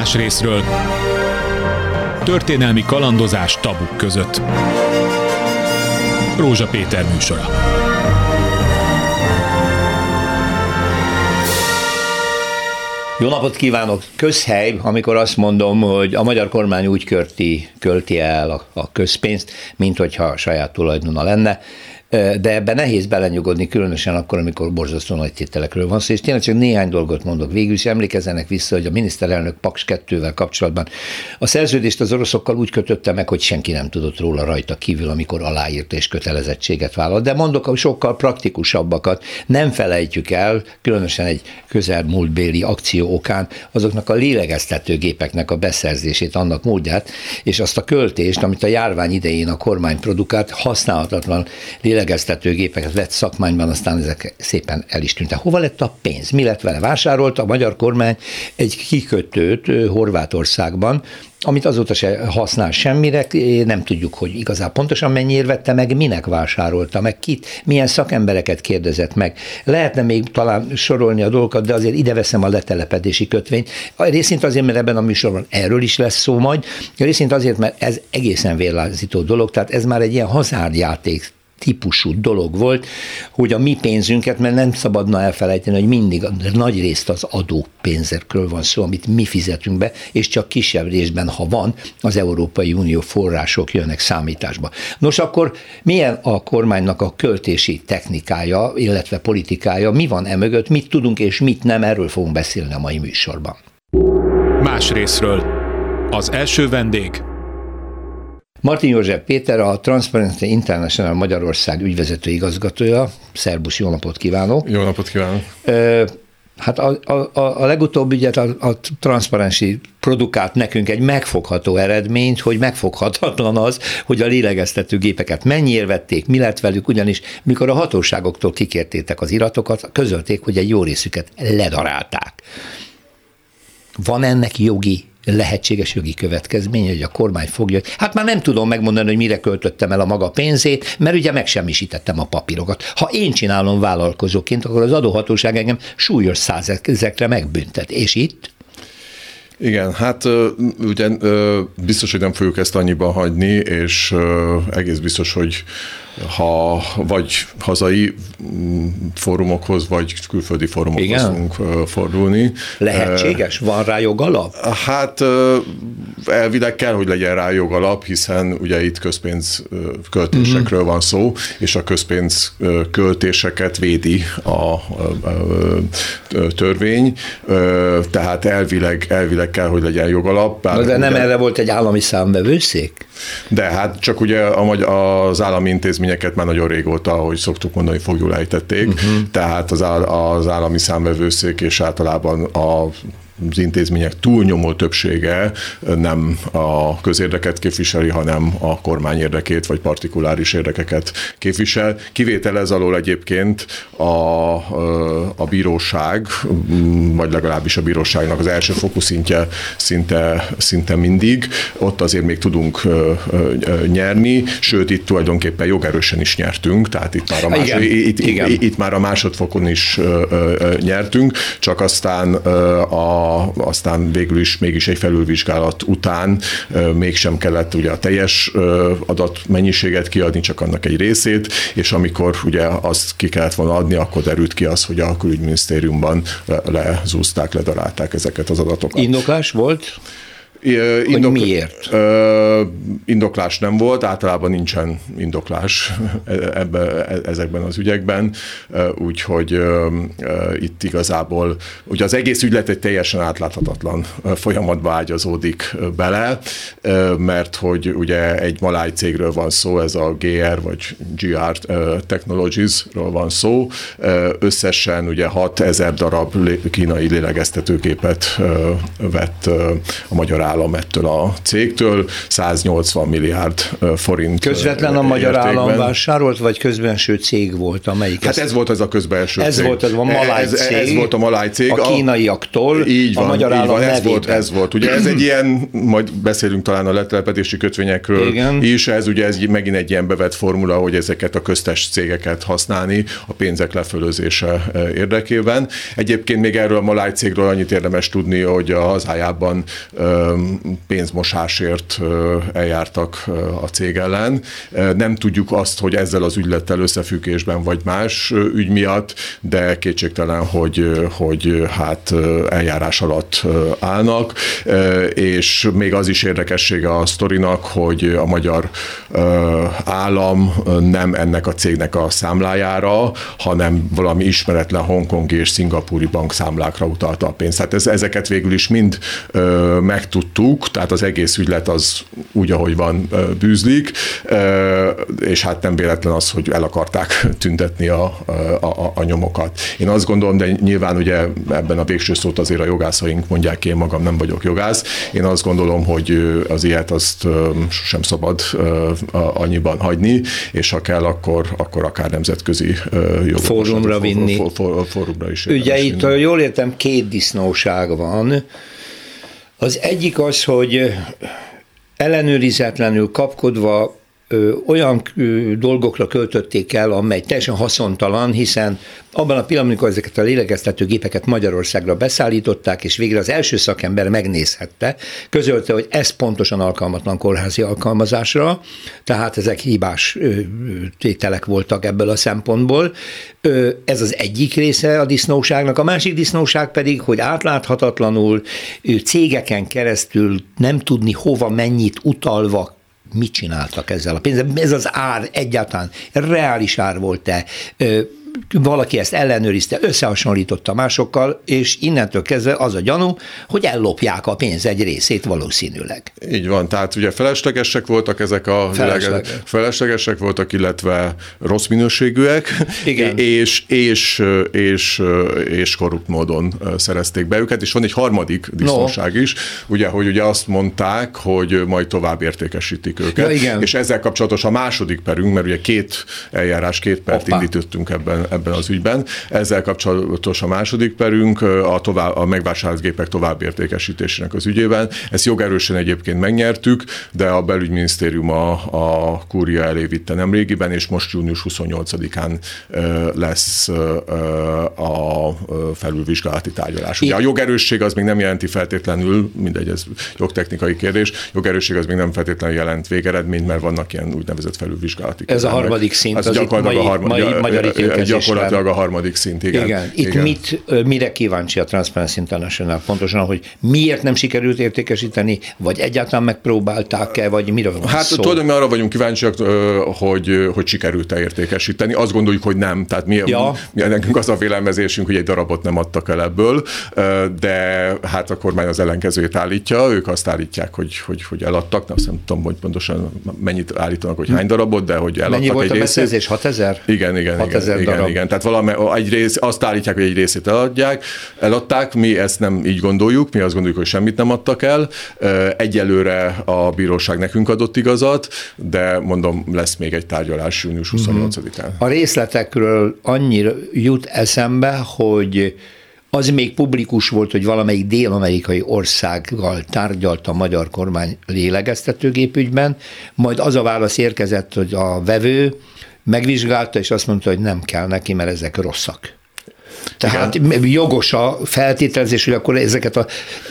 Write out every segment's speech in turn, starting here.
Más részről. Történelmi kalandozás tabuk között. Rózsa Péter műsora. Jó napot kívánok! Közhely, amikor azt mondom, hogy a magyar kormány úgy körti, költi el a, a közpénzt, mint hogyha saját tulajdona lenne de ebben nehéz belenyugodni, különösen akkor, amikor borzasztó nagy tételekről van szó, és tényleg csak néhány dolgot mondok. Végül is emlékezzenek vissza, hogy a miniszterelnök Paks 2-vel kapcsolatban a szerződést az oroszokkal úgy kötötte meg, hogy senki nem tudott róla rajta kívül, amikor aláírt és kötelezettséget vállalt. De mondok a sokkal praktikusabbakat, nem felejtjük el, különösen egy közelmúltbéli akció okán, azoknak a lélegeztetőgépeknek a beszerzését, annak módját, és azt a költést, amit a járvány idején a kormány produkált, használhatatlan lélegeztetőgépek lélegeztetőgépeket vett szakmányban, aztán ezek szépen el is tűntek. Hova lett a pénz? Mi lett vele? Vásárolt a magyar kormány egy kikötőt Horvátországban, amit azóta se használ semmire, nem tudjuk, hogy igazán pontosan mennyire vette meg, minek vásárolta meg, kit, milyen szakembereket kérdezett meg. Lehetne még talán sorolni a dolgokat, de azért ide veszem a letelepedési kötvényt. Részint azért, mert ebben a műsorban erről is lesz szó majd, részint azért, mert ez egészen vérlázító dolog, tehát ez már egy ilyen hazárdjáték típusú dolog volt, hogy a mi pénzünket, mert nem szabadna elfelejteni, hogy mindig nagy részt az adó pénzekről van szó, amit mi fizetünk be, és csak kisebb részben, ha van, az Európai Unió források jönnek számításba. Nos, akkor milyen a kormánynak a költési technikája, illetve politikája, mi van emögött, mit tudunk és mit nem, erről fogunk beszélni a mai műsorban. Más részről. Az első vendég Martin József Péter, a Transparency International Magyarország ügyvezető igazgatója. Szerbusz, jó napot kívánok! Jó napot kívánok! Hát a, a, a legutóbbi ügyet a, a Transparency produkált nekünk egy megfogható eredményt, hogy megfoghatatlan az, hogy a lélegeztető gépeket mennyiért vették, mi lett velük, ugyanis mikor a hatóságoktól kikértétek az iratokat, közölték, hogy egy jó részüket ledarálták. Van ennek jogi lehetséges jogi következmény, hogy a kormány fogja, hát már nem tudom megmondani, hogy mire költöttem el a maga pénzét, mert ugye megsemmisítettem a papírokat. Ha én csinálom vállalkozóként, akkor az adóhatóság engem súlyos százezekre megbüntet. És itt? Igen, hát ugye biztos, hogy nem fogjuk ezt annyiban hagyni, és egész biztos, hogy ha vagy hazai mm, fórumokhoz, vagy külföldi fórumokhoz Igen? fogunk fordulni. Lehetséges? Van rá jogalap? Hát elvileg kell, hogy legyen rá jogalap, hiszen ugye itt közpénz költésekről van szó, és a közpénz költéseket védi a törvény, tehát elvileg, elvileg kell, hogy legyen jogalap. Bár de nem ugye, erre volt egy állami számbevőszék? De hát csak ugye az állami intézményeket már nagyon régóta, ahogy szoktuk mondani, fogjul ejtették, uh-huh. tehát az, áll, az állami számvevőszék és általában a az intézmények túlnyomó többsége nem a közérdeket képviseli, hanem a kormány érdekét vagy partikuláris érdekeket képvisel. Kivétel ez alól egyébként a, a bíróság, vagy legalábbis a bíróságnak az első fokú szintje szinte, szinte mindig. Ott azért még tudunk nyerni, sőt itt tulajdonképpen jogerősen is nyertünk, tehát itt már a, más, igen, itt, igen. Itt, itt már a másodfokon is nyertünk, csak aztán a aztán végül is mégis egy felülvizsgálat után mégsem kellett ugye a teljes adatmennyiséget kiadni, csak annak egy részét, és amikor ugye azt ki kellett volna adni, akkor derült ki az, hogy a külügyminisztériumban lezúzták, ledarálták ezeket az adatokat. Indoklás volt? Indok, hogy miért? Indoklás nem volt, általában nincsen indoklás e, ebbe, e, ezekben az ügyekben, úgyhogy itt igazából, ugye az egész ügylet egy teljesen átláthatatlan folyamatba ágyazódik bele, mert hogy ugye egy maláj cégről van szó, ez a GR vagy GR Technologies-ról van szó, összesen ugye 6000 darab kínai lélegeztetőgépet vett a magyar állam ettől a cégtől, 180 milliárd forint. Közvetlen a magyar értékben. állam vásárolt, vagy közbenső cég volt, amelyik? Hát ez volt ez a közbenső ez cég. volt az a maláj ez, cég. Ez volt a maláj cég. A kínaiaktól így van, a magyar állam van, ez volt, ez volt. Ugye ez egy ilyen, majd beszélünk talán a letelepedési kötvényekről Igen. is, ez ugye ez megint egy ilyen bevett formula, hogy ezeket a köztes cégeket használni a pénzek lefölözése érdekében. Egyébként még erről a maláj cégről annyit érdemes tudni, hogy a hazájában pénzmosásért eljártak a cég ellen. Nem tudjuk azt, hogy ezzel az ügylettel összefüggésben vagy más ügy miatt, de kétségtelen, hogy, hogy hát eljárás alatt állnak, és még az is érdekessége a sztorinak, hogy a magyar állam nem ennek a cégnek a számlájára, hanem valami ismeretlen hongkongi és szingapúri bankszámlákra utalta a pénzt. Tehát ez, ezeket végül is mind megtudtuk, tehát az egész ügylet az úgy, ahogy van, bűzlik, és hát nem véletlen az, hogy el akarták tüntetni a, a, a nyomokat. Én azt gondolom, de nyilván ugye ebben a végső szót azért a jogászaink mondják én magam nem vagyok jogász. Én azt gondolom, hogy az ilyet azt sem szabad annyiban hagyni, és ha kell, akkor, akkor akár nemzetközi jogot fórumra vinni. For, for, for, fórumra is. Ugye itt, jól értem, két disznóság van. Az egyik az, hogy ellenőrizetlenül kapkodva olyan dolgokra költötték el, amely teljesen haszontalan, hiszen abban a pillanatban, amikor ezeket a lélegeztető gépeket Magyarországra beszállították, és végre az első szakember megnézhette, közölte, hogy ez pontosan alkalmatlan kórházi alkalmazásra, tehát ezek hibás tételek voltak ebből a szempontból. Ez az egyik része a disznóságnak, a másik disznóság pedig, hogy átláthatatlanul cégeken keresztül nem tudni hova mennyit utalva mit csináltak ezzel a pénzzel. Ez az ár egyáltalán reális ár volt-e? Valaki ezt ellenőrizte, összehasonlította másokkal, és innentől kezdve az a gyanú, hogy ellopják a pénz egy részét valószínűleg. Így van, tehát ugye feleslegesek voltak ezek a Felesleges. feleslegesek voltak, illetve rossz minőségűek, Igen. és, és, és, és korrupt módon szerezték be őket, és van egy harmadik disznóság no. is, ugye, hogy ugye azt mondták, hogy majd tovább értékesítik őket, ja, igen. és ezzel kapcsolatos a második perünk, mert ugye két eljárás, két pert Opa. indítottunk ebben ebben, az ügyben. Ezzel kapcsolatos a második perünk, a, tovább, a megvásárolt gépek továbbértékesítésének az ügyében. Ezt jogerősen egyébként megnyertük, de a belügyminisztérium a, a kúria elé vitte nemrégiben, és most június 28-án lesz a felülvizsgálati tárgyalás. Ugye a jogerősség az még nem jelenti feltétlenül, mindegy, ez jogtechnikai kérdés, jogerősség az még nem feltétlenül jelent végeredményt, mert vannak ilyen úgynevezett felülvizsgálati. Ez a harmadik szint, az, az gyakorlatilag mai, a harmadik, mai magyar gyakorlatilag a harmadik szint, igen. Igen, itt igen. Mit, mire kíváncsi a Transparency International pontosan, hogy miért nem sikerült értékesíteni, vagy egyáltalán megpróbálták-e, vagy miről van Hát szó? tulajdonképpen arra vagyunk kíváncsiak, hogy, hogy sikerült-e értékesíteni. Azt gondoljuk, hogy nem. Tehát mi, ja. mi nekünk az a vélemezésünk, hogy egy darabot nem adtak el ebből, de hát a kormány az ellenkezőjét állítja, ők azt állítják, hogy, hogy, hogy eladtak, nem, nem tudom, hogy pontosan mennyit állítanak, hogy hány darabot, de hogy eladtak Mennyi volt egy a részét. 6000? Igen, igen, 6000 igen, darab. igen. Tehát valami, egy rész, azt állítják, hogy egy részét eladják, eladták, mi ezt nem így gondoljuk, mi azt gondoljuk, hogy semmit nem adtak el. Egyelőre a bíróság nekünk adott igazat, de mondom, lesz még egy tárgyalás június 28-án. A részletekről annyira jut eszembe, hogy az még publikus volt, hogy valamelyik dél-amerikai országgal tárgyalt a magyar kormány lélegeztetőgépügyben, majd az a válasz érkezett, hogy a vevő megvizsgálta, és azt mondta, hogy nem kell neki, mert ezek rosszak. Tehát Igen. jogos a feltételezés, hogy akkor ezeket a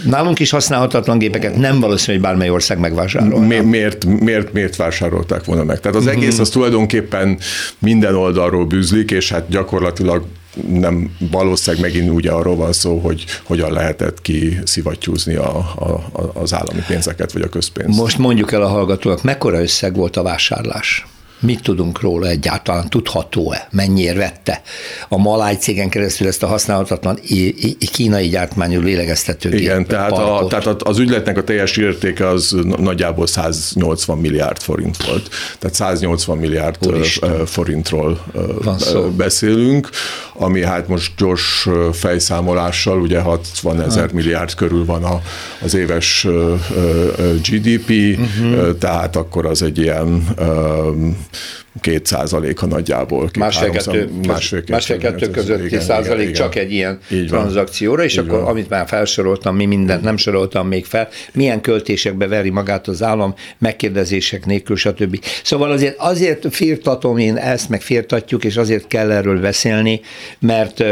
nálunk is használhatatlan gépeket nem valószínű, hogy bármely ország megvásárolna. Mi, miért, miért, miért vásárolták volna meg? Tehát az uh-huh. egész az tulajdonképpen minden oldalról bűzlik, és hát gyakorlatilag nem valószínűleg megint ugye arról van szó, hogy hogyan lehetett ki szivattyúzni a, a, az állami pénzeket, vagy a közpénzt. Most mondjuk el a hallgatóak, mekkora összeg volt a vásárlás? Mit tudunk róla egyáltalán? Tudható-e? Mennyire vette a Maláj cégen keresztül ezt a használhatatlan kínai gyártmányú lélegeztetőgépet? Igen, tehát, a, tehát az ügyletnek a teljes értéke az nagyjából 180 milliárd forint volt. Tehát 180 milliárd Úristen. forintról beszélünk, ami hát most gyors fejszámolással, ugye 60 ezer hát. milliárd körül van a, az éves GDP, uh-huh. tehát akkor az egy ilyen két százaléka nagyjából. Másfél-kettő másfél, másfél kettő közötti igen, százalék igen, csak egy ilyen így tranzakcióra, és akkor van. amit már felsoroltam, mi mindent nem soroltam még fel, milyen költésekbe veri magát az állam, megkérdezések nélkül, stb. Szóval azért, azért firtatom én ezt, meg firtatjuk, és azért kell erről beszélni, mert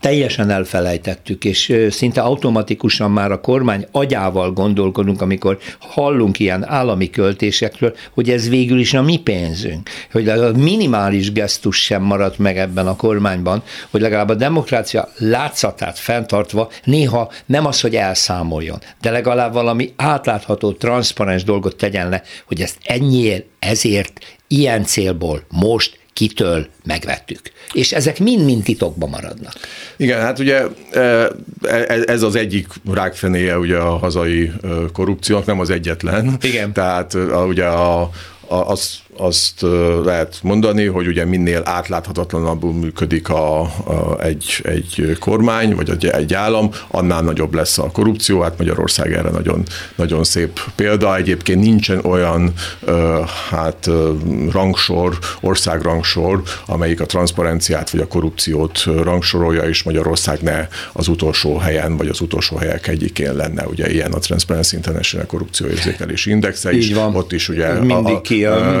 teljesen elfelejtettük, és szinte automatikusan már a kormány agyával gondolkodunk, amikor hallunk ilyen állami költésekről, hogy ez végül is a mi pénzünk. Hogy a minimális gesztus sem maradt meg ebben a kormányban, hogy legalább a demokrácia látszatát fenntartva néha nem az, hogy elszámoljon, de legalább valami átlátható, transzparens dolgot tegyen le, hogy ezt ennyiért, ezért, ilyen célból most kitől megvettük. És ezek mind-mind titokban maradnak. Igen, hát ugye e, e, ez az egyik rákfenéje ugye a hazai korrupciónak, nem az egyetlen. Igen. Tehát ugye a, a, az azt lehet mondani, hogy ugye minél átláthatatlanabbul működik a, a, egy, egy kormány, vagy egy, egy állam, annál nagyobb lesz a korrupció. Hát Magyarország erre nagyon, nagyon szép példa. Egyébként nincsen olyan hát rangsor, országrangsor, amelyik a transzparenciát vagy a korrupciót rangsorolja, és Magyarország ne az utolsó helyen, vagy az utolsó helyek egyikén lenne. Ugye ilyen a Transparency International korrupcióérzékelési indexe is. van. Ott is ugye mindig a, kijön.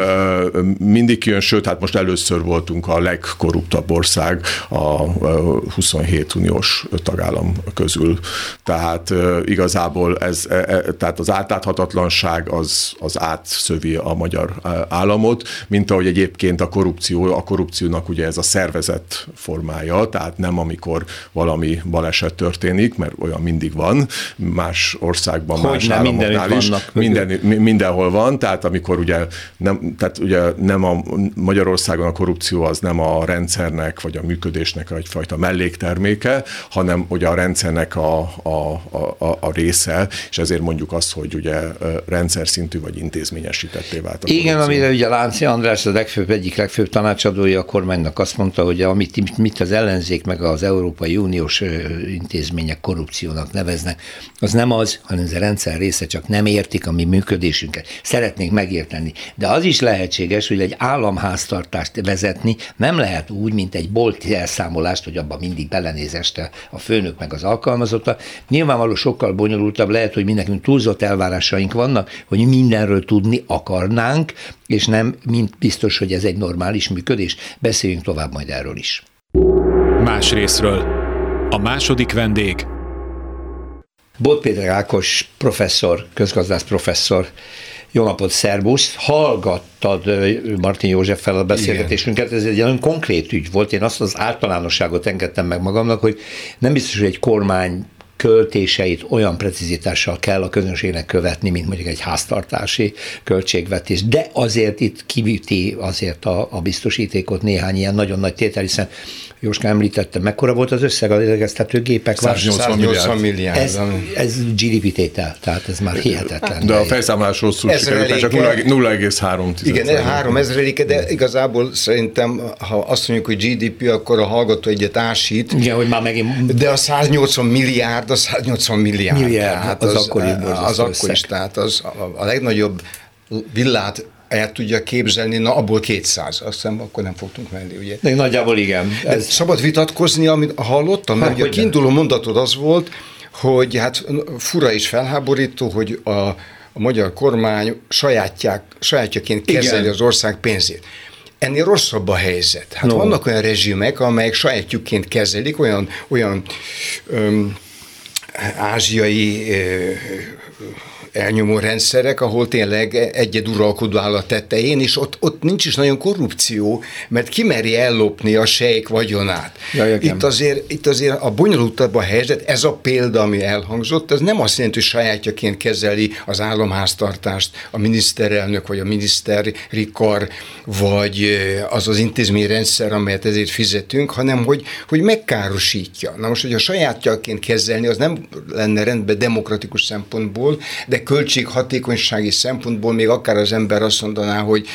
Mindig jön, sőt, hát most először voltunk a legkorruptabb ország a 27 uniós tagállam közül. Tehát igazából ez, e, e, tehát az átláthatatlanság az, az átszövi a magyar államot, mint ahogy egyébként a korrupció, a korrupciónak ugye ez a szervezet formája, tehát nem amikor valami baleset történik, mert olyan mindig van, más országban, hogy más nem, államoknál is, minden, mindenhol van, tehát amikor ugye nem, tehát ugye nem a Magyarországon a korrupció az nem a rendszernek vagy a működésnek egyfajta mellékterméke, hanem ugye a rendszernek a, a, a, a része, és ezért mondjuk azt, hogy ugye rendszer szintű vagy intézményesítetté vált. A Igen, amire ugye Lánci András, a legfőbb, egyik legfőbb tanácsadója a kormánynak azt mondta, hogy amit mit az ellenzék meg az Európai Uniós intézmények korrupciónak neveznek, az nem az, hanem ez a rendszer része, csak nem értik a mi működésünket. Szeretnénk megérteni. De az is lehet, lehetséges, hogy egy államháztartást vezetni nem lehet úgy, mint egy bolti elszámolást, hogy abban mindig belenéz este a főnök meg az alkalmazotta. Nyilvánvaló sokkal bonyolultabb lehet, hogy mindenkünk túlzott elvárásaink vannak, hogy mindenről tudni akarnánk, és nem mint biztos, hogy ez egy normális működés. Beszéljünk tovább majd erről is. Más részről. A második vendég Bot Péter Ákos professzor, közgazdász professzor, jó napot, szervusz! Hallgattad Martin József fel a beszélgetésünket, ez egy nagyon konkrét ügy volt. Én azt az általánosságot engedtem meg magamnak, hogy nem biztos, hogy egy kormány költéseit olyan precizitással kell a közönségnek követni, mint mondjuk egy háztartási költségvetés. De azért itt kivíti azért a, a biztosítékot néhány ilyen nagyon nagy tétel, hiszen Jóska említette, mekkora volt az összeg a lélegeztető gépek? 180 milliárd. milliárd. Ez, ez GDP tétel, tehát ez már hihetetlen. De a felszámolás rosszul sikerült, csak 0,3. Igen, 3 ezreléke, de igazából szerintem, ha azt mondjuk, hogy GDP, akkor a hallgató egyet ásít. Igen, hogy már megint... De a 180 milliárd, a 180 milliárd. Milliárd, tehát az, az, akkor is. Az, az akkor is, tehát az a, a legnagyobb villát el tudja képzelni, na abból 200, azt hiszem akkor nem fogtunk menni, ugye? De nagyjából igen. Ez... De szabad vitatkozni, amit hallottam, mert hát, ugye a kiinduló mondatod az volt, hogy hát fura és felháborító, hogy a, a magyar kormány sajátják, sajátjaként kezeli igen. az ország pénzét. Ennél rosszabb a helyzet. Hát no. vannak olyan rezsimek, amelyek sajátjukként kezelik, olyan, olyan öm, aázsiai elnyomó rendszerek, ahol tényleg egyed uralkodó áll a tetején, és ott, ott nincs is nagyon korrupció, mert kimeri ellopni a sejk vagyonát. Ja, itt, azért, itt azért a bonyolultabb a helyzet, ez a példa, ami elhangzott, ez nem azt jelenti, hogy sajátjaként kezeli az államháztartást a miniszterelnök, vagy a miniszterikar, vagy az az intézményrendszer, amelyet ezért fizetünk, hanem hogy, hogy megkárosítja. Na most, hogy a sajátjaként kezelni, az nem lenne rendben demokratikus szempontból, de költséghatékonysági szempontból még akár az ember azt mondaná, hogy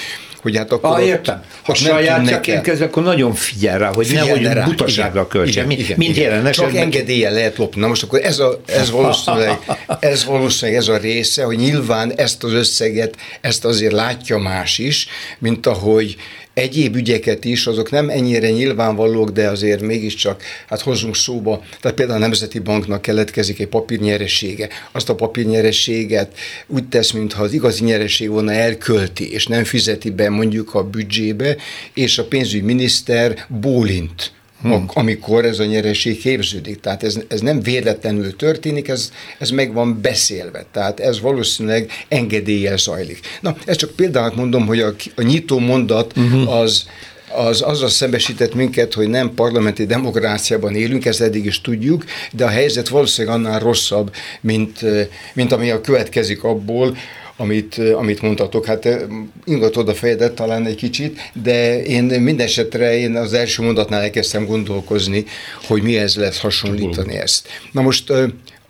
hogy hát akkor... Ah, értem. Ha sajátjaként kezd, akkor nagyon figyel rá, hogy figyel nehogy rá. butaságra költse, mint, igen, mint jelen Csak engedélye lehet lopni. Na most akkor ez, a, ez, valószínűleg, ez valószínűleg ez a része, hogy nyilván ezt az összeget, ezt azért látja más is, mint ahogy egyéb ügyeket is, azok nem ennyire nyilvánvalók, de azért mégiscsak hát hozzunk szóba. Tehát például a Nemzeti Banknak keletkezik egy papírnyeressége. Azt a papírnyerességet úgy tesz, mintha az igazi nyeresség volna elkölti, és nem fizeti be mondjuk a büdzsébe, és a pénzügyminiszter bólint hmm. amikor ez a nyereség képződik. Tehát ez, ez nem véletlenül történik, ez, ez meg van beszélve. Tehát ez valószínűleg engedéllyel zajlik. Na, ezt csak például mondom, hogy a, a nyitó mondat uh-huh. az az azzal szembesített minket, hogy nem parlamenti demokráciában élünk, ezt eddig is tudjuk, de a helyzet valószínűleg annál rosszabb, mint, mint ami a következik abból, amit, amit mondtatok. Hát ingatod a fejedet talán egy kicsit, de én minden esetre én az első mondatnál elkezdtem gondolkozni, hogy mi ez lesz hasonlítani ezt. Na most,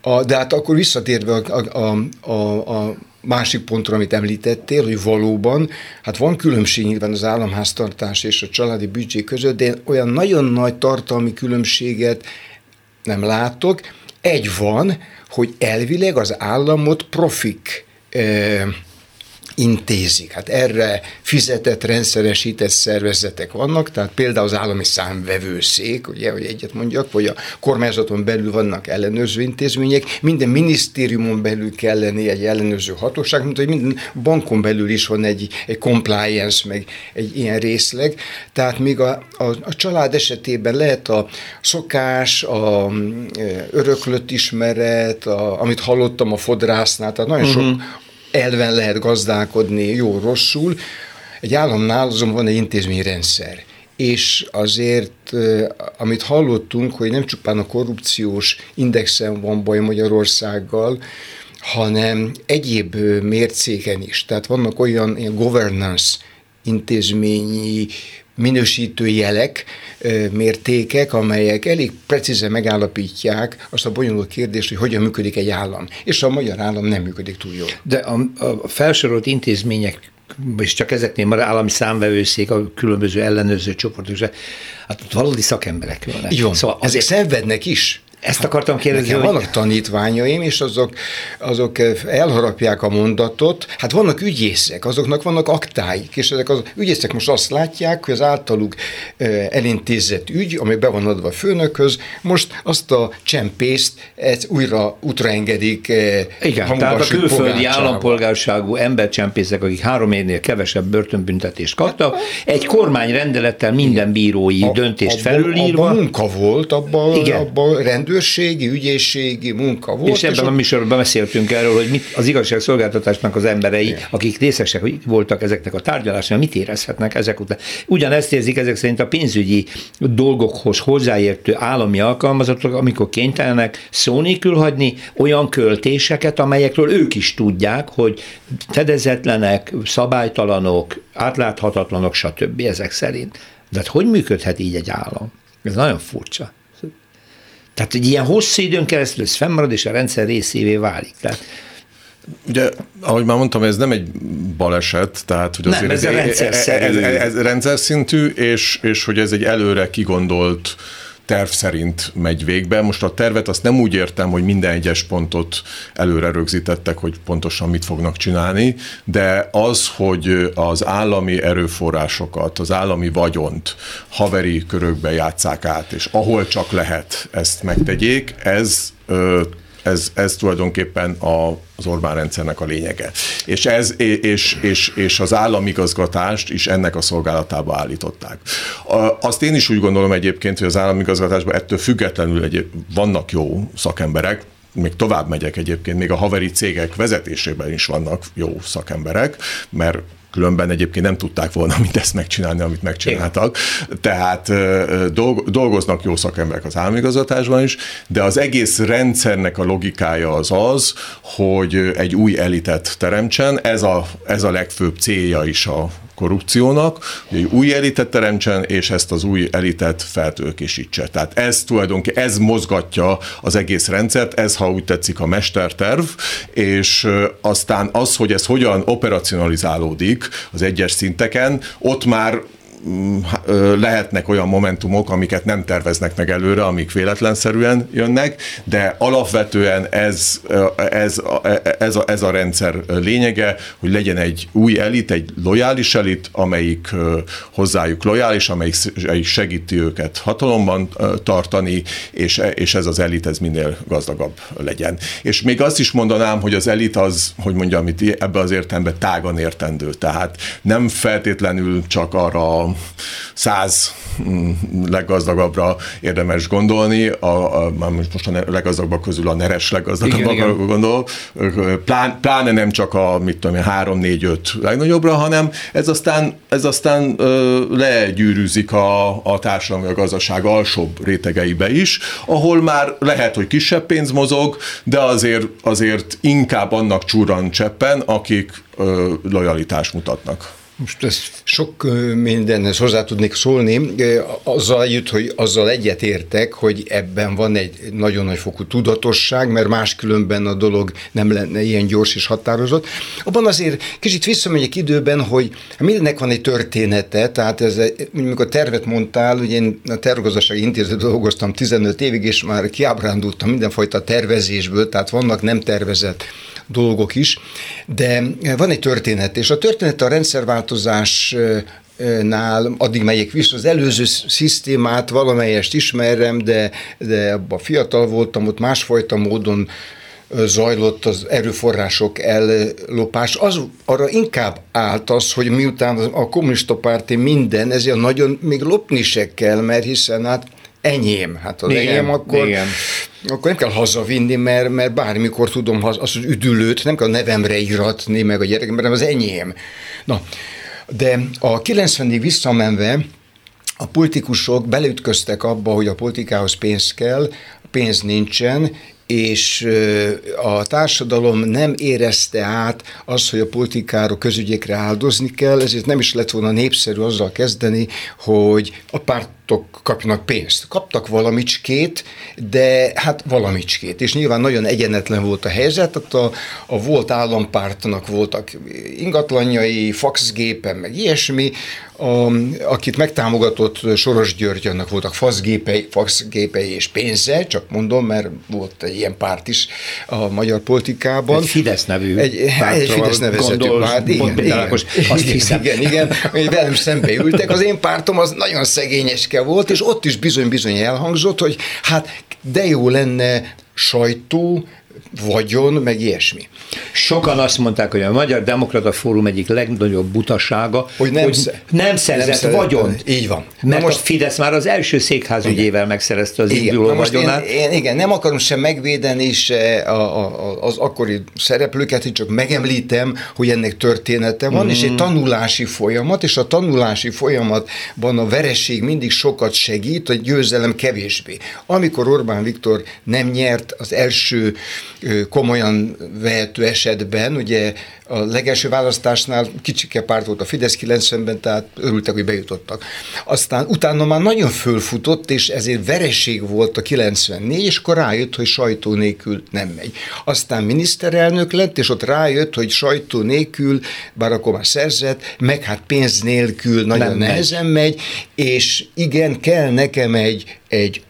a, de hát akkor visszatérve a, a, a, a másik pontra, amit említettél, hogy valóban, hát van különbség nyilván az államháztartás és a családi büdzsé között, de én olyan nagyon nagy tartalmi különbséget nem látok. Egy van, hogy elvileg az államot profik eh, intézik. Hát erre fizetett, rendszeresített szervezetek vannak, tehát például az állami számvevőszék, ugye, hogy egyet mondjak, vagy a kormányzaton belül vannak ellenőrző intézmények, minden minisztériumon belül kell lenni egy ellenőrző hatóság, mint hogy minden bankon belül is van egy, egy compliance, meg egy ilyen részleg. Tehát még a, a, a család esetében lehet a szokás, a öröklött ismeret, a, amit hallottam a fodrásznál, tehát nagyon uh-huh. sok elven lehet gazdálkodni jó-rosszul. Egy államnál azonban van egy intézményrendszer. És azért, amit hallottunk, hogy nem csupán a korrupciós indexen van baj Magyarországgal, hanem egyéb mércéken is. Tehát vannak olyan governance intézményi minősítő jelek, mértékek, amelyek elég precízen megállapítják azt a bonyolult kérdést, hogy hogyan működik egy állam. És a magyar állam nem működik túl jól. De a, a felsorolt intézmények és csak ezeknél már állami számvevőszék, a különböző ellenőrző csoportok, hát ott valódi szakemberek vannak. Van, szóval ezek szenvednek is. Ezt akartam kérdezni. Nekem hogy... vannak tanítványaim, és azok, azok elharapják a mondatot. Hát vannak ügyészek, azoknak vannak aktáik, és ezek az ügyészek most azt látják, hogy az általuk elintézett ügy, ami be van adva a főnökhöz, most azt a csempészt újra útra engedik. Igen, tehát a külföldi állampolgárságú embercsempészek, akik három évnél kevesebb börtönbüntetést kaptak, egy kormányrendelettel minden bírói a, döntést felülírva. Abban munka volt, abban, abban rendőr rendőrségi, ügyészségi munka volt. És ebben és a műsorban beszéltünk erről, hogy mit, az igazságszolgáltatásnak az emberei, Igen. akik részesek voltak ezeknek a tárgyalásnak, mit érezhetnek ezek után. Ugyanezt érzik ezek szerint a pénzügyi dolgokhoz hozzáértő állami alkalmazottak, amikor kénytelenek szó nélkül hagyni olyan költéseket, amelyekről ők is tudják, hogy fedezetlenek, szabálytalanok, átláthatatlanok, stb. ezek szerint. De hát hogy működhet így egy állam? Ez nagyon furcsa. Tehát, hogy ilyen hosszú időn keresztül ez fennmarad, és a rendszer részévé válik. Tehát, Ugye, ahogy már mondtam, ez nem egy baleset, tehát hogy azért nem, ez, ez, rendszer ez, ez, ez, rendszer szintű, és, és hogy ez egy előre kigondolt terv szerint megy végbe. Most a tervet azt nem úgy értem, hogy minden egyes pontot előre rögzítettek, hogy pontosan mit fognak csinálni, de az, hogy az állami erőforrásokat, az állami vagyont haveri körökbe játszák át, és ahol csak lehet ezt megtegyék, ez ez, ez tulajdonképpen a, az Orbán rendszernek a lényege. És, ez, és, és, és az államigazgatást is ennek a szolgálatába állították. Azt én is úgy gondolom egyébként, hogy az államigazgatásban ettől függetlenül egy, vannak jó szakemberek, még tovább megyek egyébként, még a haveri cégek vezetésében is vannak jó szakemberek, mert Különben egyébként nem tudták volna mindezt megcsinálni, amit megcsináltak. Tehát dolgoznak jó szakemberek az államigazgatásban is, de az egész rendszernek a logikája az az, hogy egy új elitet teremtsen. Ez a, ez a legfőbb célja is a korrupciónak, hogy egy új elitet teremtsen, és ezt az új elitet feltőkésítse. Tehát ez tulajdonképpen, ez mozgatja az egész rendszert, ez, ha úgy tetszik, a mesterterv, és aztán az, hogy ez hogyan operacionalizálódik az egyes szinteken, ott már lehetnek olyan momentumok, amiket nem terveznek meg előre, amik véletlenszerűen jönnek, de alapvetően ez, ez, ez, a, ez a rendszer lényege, hogy legyen egy új elit, egy lojális elit, amelyik hozzájuk lojális, amelyik segíti őket hatalomban tartani, és, és ez az elit ez minél gazdagabb legyen. És még azt is mondanám, hogy az elit az, hogy mondjam, itt ebbe az értelemben tágan értendő, tehát nem feltétlenül csak arra száz mm, leggazdagabbra érdemes gondolni, a, a, most a leggazdagabbak közül a neres leggazdagabbakra gondol, Plán, pláne nem csak a mit tudom én, három, négy, öt legnagyobbra, hanem ez aztán, ez aztán legyűrűzik a, a társadalmi a gazdaság alsóbb rétegeibe is, ahol már lehet, hogy kisebb pénz mozog, de azért, azért inkább annak csúran cseppen, akik ö, lojalitást mutatnak. Most ezt sok mindenhez hozzá tudnék szólni, azzal együtt, hogy azzal egyetértek, hogy ebben van egy nagyon nagy fokú tudatosság, mert máskülönben a dolog nem lenne ilyen gyors és határozott. Abban azért kicsit visszamegyek időben, hogy mindennek van egy története, tehát ez, amikor tervet mondtál, ugye én a tervgazdasági intézetben dolgoztam 15 évig, és már kiábrándultam mindenfajta tervezésből, tehát vannak nem tervezett dolgok is, de van egy történet, és a történet a rendszerváltozás nál, addig megyek vissza, az előző szisztémát valamelyest ismerem, de, de abban fiatal voltam, ott másfajta módon zajlott az erőforrások ellopás. Az arra inkább állt az, hogy miután a kommunista párti minden, ezért nagyon még lopni se kell, mert hiszen hát enyém. Hát az igen, enyém, akkor, igen. akkor nem kell hazavinni, mert, mert bármikor tudom az, az üdülőt, nem kell nevemre íratni, meg a gyerekem, mert az enyém. Na, de a 90-ig visszamenve a politikusok beleütköztek abba, hogy a politikához pénz kell, pénz nincsen, és a társadalom nem érezte át azt, hogy a politikára, közügyekre áldozni kell, ezért nem is lett volna népszerű azzal kezdeni, hogy a párt kapjanak pénzt. Kaptak valamicskét, de hát valamicskét. És nyilván nagyon egyenetlen volt a helyzet, tehát a, a volt állampártnak voltak ingatlanjai, faxgépen, meg ilyesmi, a, akit megtámogatott Soros György, annak voltak faxgépei, faxgépei és pénze, csak mondom, mert volt egy ilyen párt is a magyar politikában. Egy Fidesz nevű Egy, egy Fidesz nevezetű párt, igen, igen, azt hiszem. igen, igen, igen, velem szembe ültek. Az én pártom az nagyon szegényeske volt, és ott is bizony-bizony elhangzott, hogy hát de jó lenne sajtó, vagyon, meg ilyesmi. Sokan azt mondták, hogy a Magyar Demokrata Fórum egyik legnagyobb butasága, hogy nem, hogy nem szerzett nem vagyont. Így van. Mert most a Fidesz már az első székházügyével megszerezte az igen. induló vagyonát. Én, én, igen, nem akarom sem megvédeni se a, a, az akkori szereplőket, hogy csak megemlítem, hogy ennek története van, mm. és egy mm. tanulási folyamat, és a tanulási folyamatban a vereség mindig sokat segít, a győzelem kevésbé. Amikor Orbán Viktor nem nyert az első komolyan vehető esetben, ugye a legelső választásnál kicsike párt volt a Fidesz 90-ben, tehát örültek, hogy bejutottak. Aztán utána már nagyon fölfutott, és ezért vereség volt a 94, és akkor rájött, hogy sajtó nélkül nem megy. Aztán miniszterelnök lett, és ott rájött, hogy sajtó nélkül, bár akkor már szerzett, meg hát pénz nélkül nagyon nem nehezen megy. megy, és igen, kell nekem egy, egy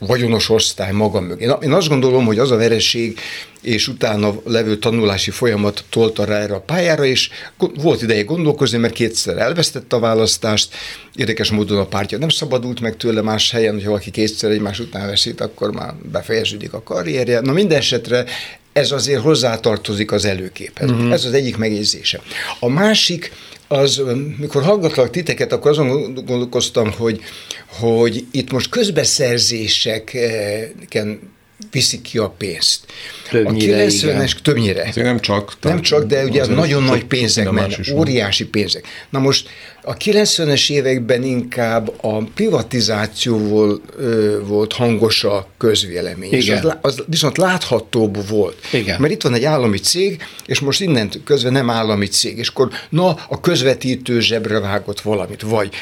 vagyonos osztály magam mögé. Én azt gondolom, hogy az a vereség és utána levő tanulási folyamat tolta rá erre a pályára, és volt ideje gondolkozni, mert kétszer elvesztette a választást, érdekes módon a pártja nem szabadult meg tőle más helyen, hogyha valaki kétszer egymás után veszít, akkor már befejeződik a karrierje. Na minden esetre ez azért hozzátartozik az előképhez. Uh-huh. Ez az egyik megjegyzése. A másik, az, mikor hallgatlak titeket, akkor azon gondolkoztam, hogy, hogy itt most közbeszerzéseken viszik ki a pénzt. Többnyire, a 90-es, többnyire. Azért nem csak. Nem csak, de ugye az nagyon nagy pénzek mennek, óriási pénzek. Na most a 90-es években inkább a privatizáció volt, volt hangos a közvélemény. Igen. És az, az viszont láthatóbb volt. Igen. Mert itt van egy állami cég, és most innen közben nem állami cég, és akkor na, a közvetítő zsebre vágott valamit, vagy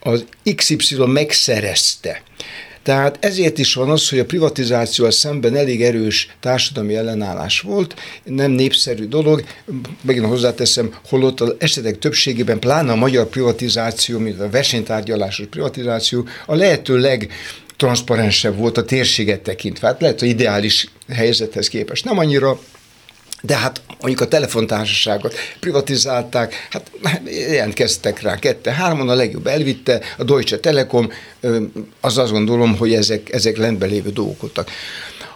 az XY megszerezte. Tehát ezért is van az, hogy a privatizáció szemben elég erős társadalmi ellenállás volt, nem népszerű dolog, megint hozzáteszem, holott az esetek többségében, pláne a magyar privatizáció, mint a versenytárgyalásos privatizáció, a lehető leg transzparensebb volt a térséget tekintve. Hát lehet, hogy ideális helyzethez képest. Nem annyira de hát mondjuk a telefontársaságot privatizálták, hát jelentkeztek rá kette, hárman, a legjobb elvitte, a Deutsche Telekom, az azt gondolom, hogy ezek, ezek lentbe lévő dolgok voltak.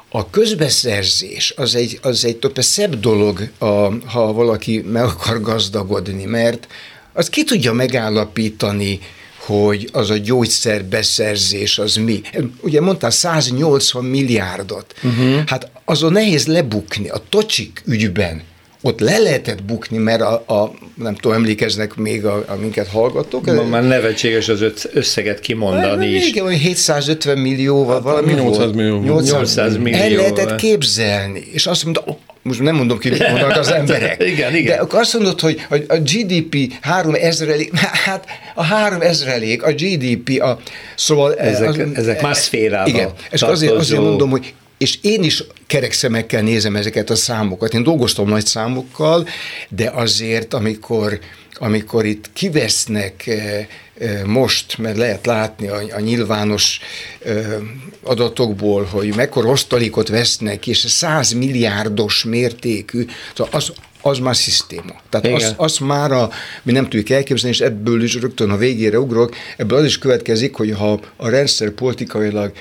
A közbeszerzés az egy, az egy több szebb dolog, a, ha valaki meg akar gazdagodni, mert az ki tudja megállapítani, hogy az a gyógyszerbeszerzés az mi. Ugye mondtál 180 milliárdot. Uh-huh. Hát azon nehéz lebukni. A tocsik ügyben ott le lehetett bukni, mert a, a nem tudom, emlékeznek még a, a minket hallgatók. Ma már nevetséges az összeget kimondani is. Igen, 750 millióval hát, valami 800 millió. 800, 800 millió. El lehetett képzelni, és azt mondta, most nem mondom ki, mit mondanak az emberek. igen, igen. De akkor azt mondod, hogy a GDP 3 ezrelék, hát a 3 ezrelék, a GDP, a, szóval... Ezek, az, ezek más szférába Igen, és azért, azért mondom, hogy és én is kerek szemekkel nézem ezeket a számokat. Én dolgoztam nagy számokkal, de azért, amikor, amikor itt kivesznek eh, eh, most, mert lehet látni a, a nyilvános eh, adatokból, hogy mekkora osztalékot vesznek, és 100 milliárdos mértékű, szóval az, az már szisztéma. Tehát azt az már a, mi nem tudjuk elképzelni, és ebből is rögtön a végére ugrok, ebből az is következik, hogy ha a rendszer politikailag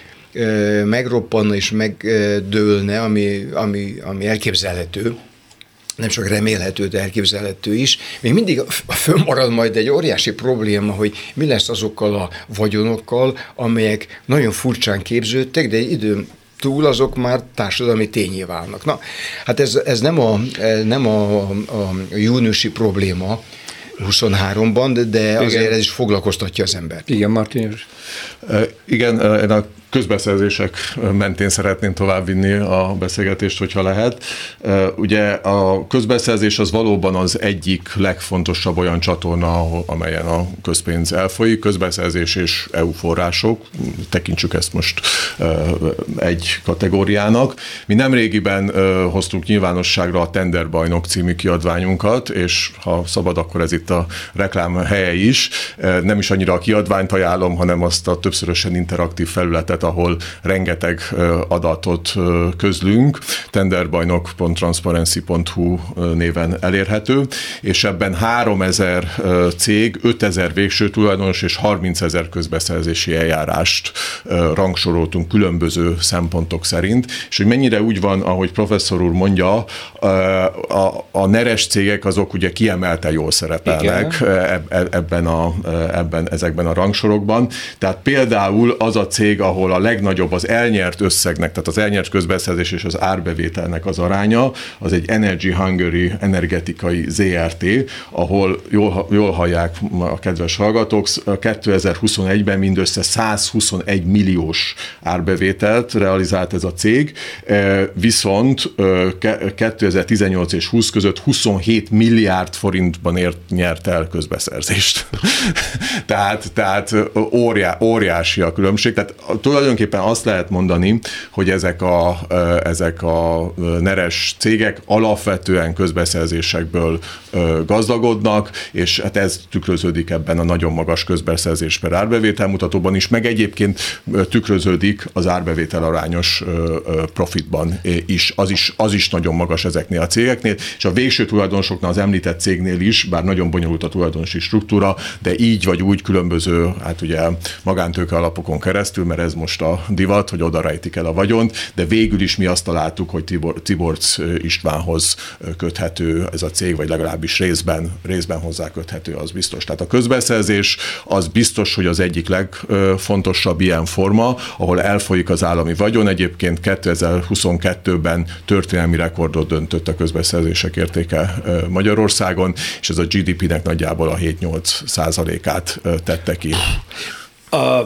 megroppanna és megdőlne, ami, ami, ami elképzelhető, nem csak remélhető, de elképzelhető is. Még mindig fönnmarad majd egy óriási probléma, hogy mi lesz azokkal a vagyonokkal, amelyek nagyon furcsán képződtek, de időn túl azok már társadalmi tényé válnak. Na, hát ez, ez nem, a, nem a, a júniusi probléma, 23-ban, de, de azért Igen. ez is foglalkoztatja az embert. Igen, Martin. Igen, én a közbeszerzések mentén szeretném továbbvinni a beszélgetést, hogyha lehet. Ugye a közbeszerzés az valóban az egyik legfontosabb olyan csatorna, amelyen a közpénz elfolyik, közbeszerzés és EU források, tekintsük ezt most egy kategóriának. Mi nemrégiben hoztunk nyilvánosságra a Tenderbajnok című kiadványunkat, és ha szabad, akkor ez itt a reklám helye is. Nem is annyira a kiadványt ajánlom, hanem azt a többszörösen interaktív felületet, ahol rengeteg adatot közlünk, tenderbajnok.transparency.hu néven elérhető, és ebben 3000 cég, 5000 végső tulajdonos és 30 ezer közbeszerzési eljárást rangsoroltunk különböző szempontok szerint, és hogy mennyire úgy van, ahogy professzor úr mondja, a, a neres cégek azok ugye kiemelte jól szerepelnek ebben, a, ebben ezekben a rangsorokban. Tehát például az a cég, ahol a legnagyobb az elnyert összegnek, tehát az elnyert közbeszerzés és az árbevételnek az aránya, az egy Energy Hungary energetikai ZRT, ahol jól, jól hallják a kedves hallgatók, 2021-ben mindössze 121 milliós árbevételt realizált ez a cég, e, viszont 2018 és 20 között 27 milliárd forintban ért, nyert el közbeszerzést. tehát tehát óriá, óriási a különbség. Tehát tulajdonképpen azt lehet mondani, hogy ezek a, ezek a neres cégek alapvetően közbeszerzésekből gazdagodnak, és hát ez tükröződik ebben a nagyon magas közbeszerzés per árbevétel mutatóban is, meg egyébként tükröződik az árbevétel arányos profitban is. Az is, az is nagyon magas ezeknél a cégeknél, és a végső tulajdonosoknál az említett cégnél is, bár nagyon bonyolult a tulajdonosi struktúra, de így vagy úgy különböző, hát ugye magántőke alapokon keresztül, mert ez most a divat, hogy oda rejtik el a vagyont, de végül is mi azt találtuk, hogy Tibor, Tiborc Istvánhoz köthető ez a cég, vagy legalábbis részben, részben hozzá köthető, az biztos. Tehát a közbeszerzés az biztos, hogy az egyik legfontosabb ilyen forma, ahol elfolyik az állami vagyon. Egyébként 2022-ben történelmi rekordot döntött a közbeszerzések értéke Magyarországon, és ez a GDP-nek nagyjából a 7-8 százalékát tette ki. A,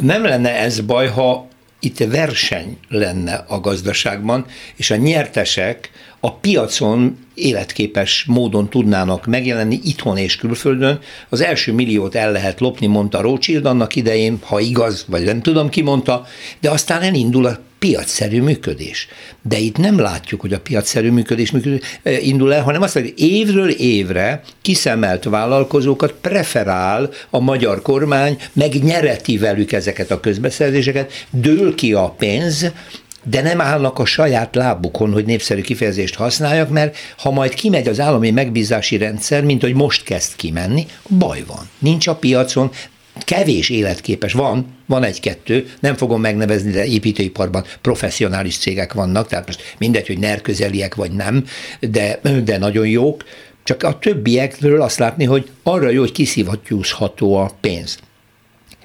nem lenne ez baj, ha itt verseny lenne a gazdaságban, és a nyertesek a piacon életképes módon tudnának megjelenni itthon és külföldön. Az első milliót el lehet lopni, mondta Rothschild annak idején, ha igaz, vagy nem tudom ki mondta, de aztán elindul a piacszerű működés. De itt nem látjuk, hogy a piacszerű működés eh, indul el, hanem azt mondja, hogy évről évre kiszemelt vállalkozókat preferál a magyar kormány, megnyereti velük ezeket a közbeszerzéseket, dől ki a pénz, de nem állnak a saját lábukon, hogy népszerű kifejezést használjak, mert ha majd kimegy az állami megbízási rendszer, mint hogy most kezd kimenni, baj van. Nincs a piacon, kevés életképes, van, van egy-kettő, nem fogom megnevezni, de építőiparban professzionális cégek vannak, tehát most mindegy, hogy NER közeliek vagy nem, de, de nagyon jók, csak a többiekről azt látni, hogy arra jó, hogy kiszivattyúzható a pénz.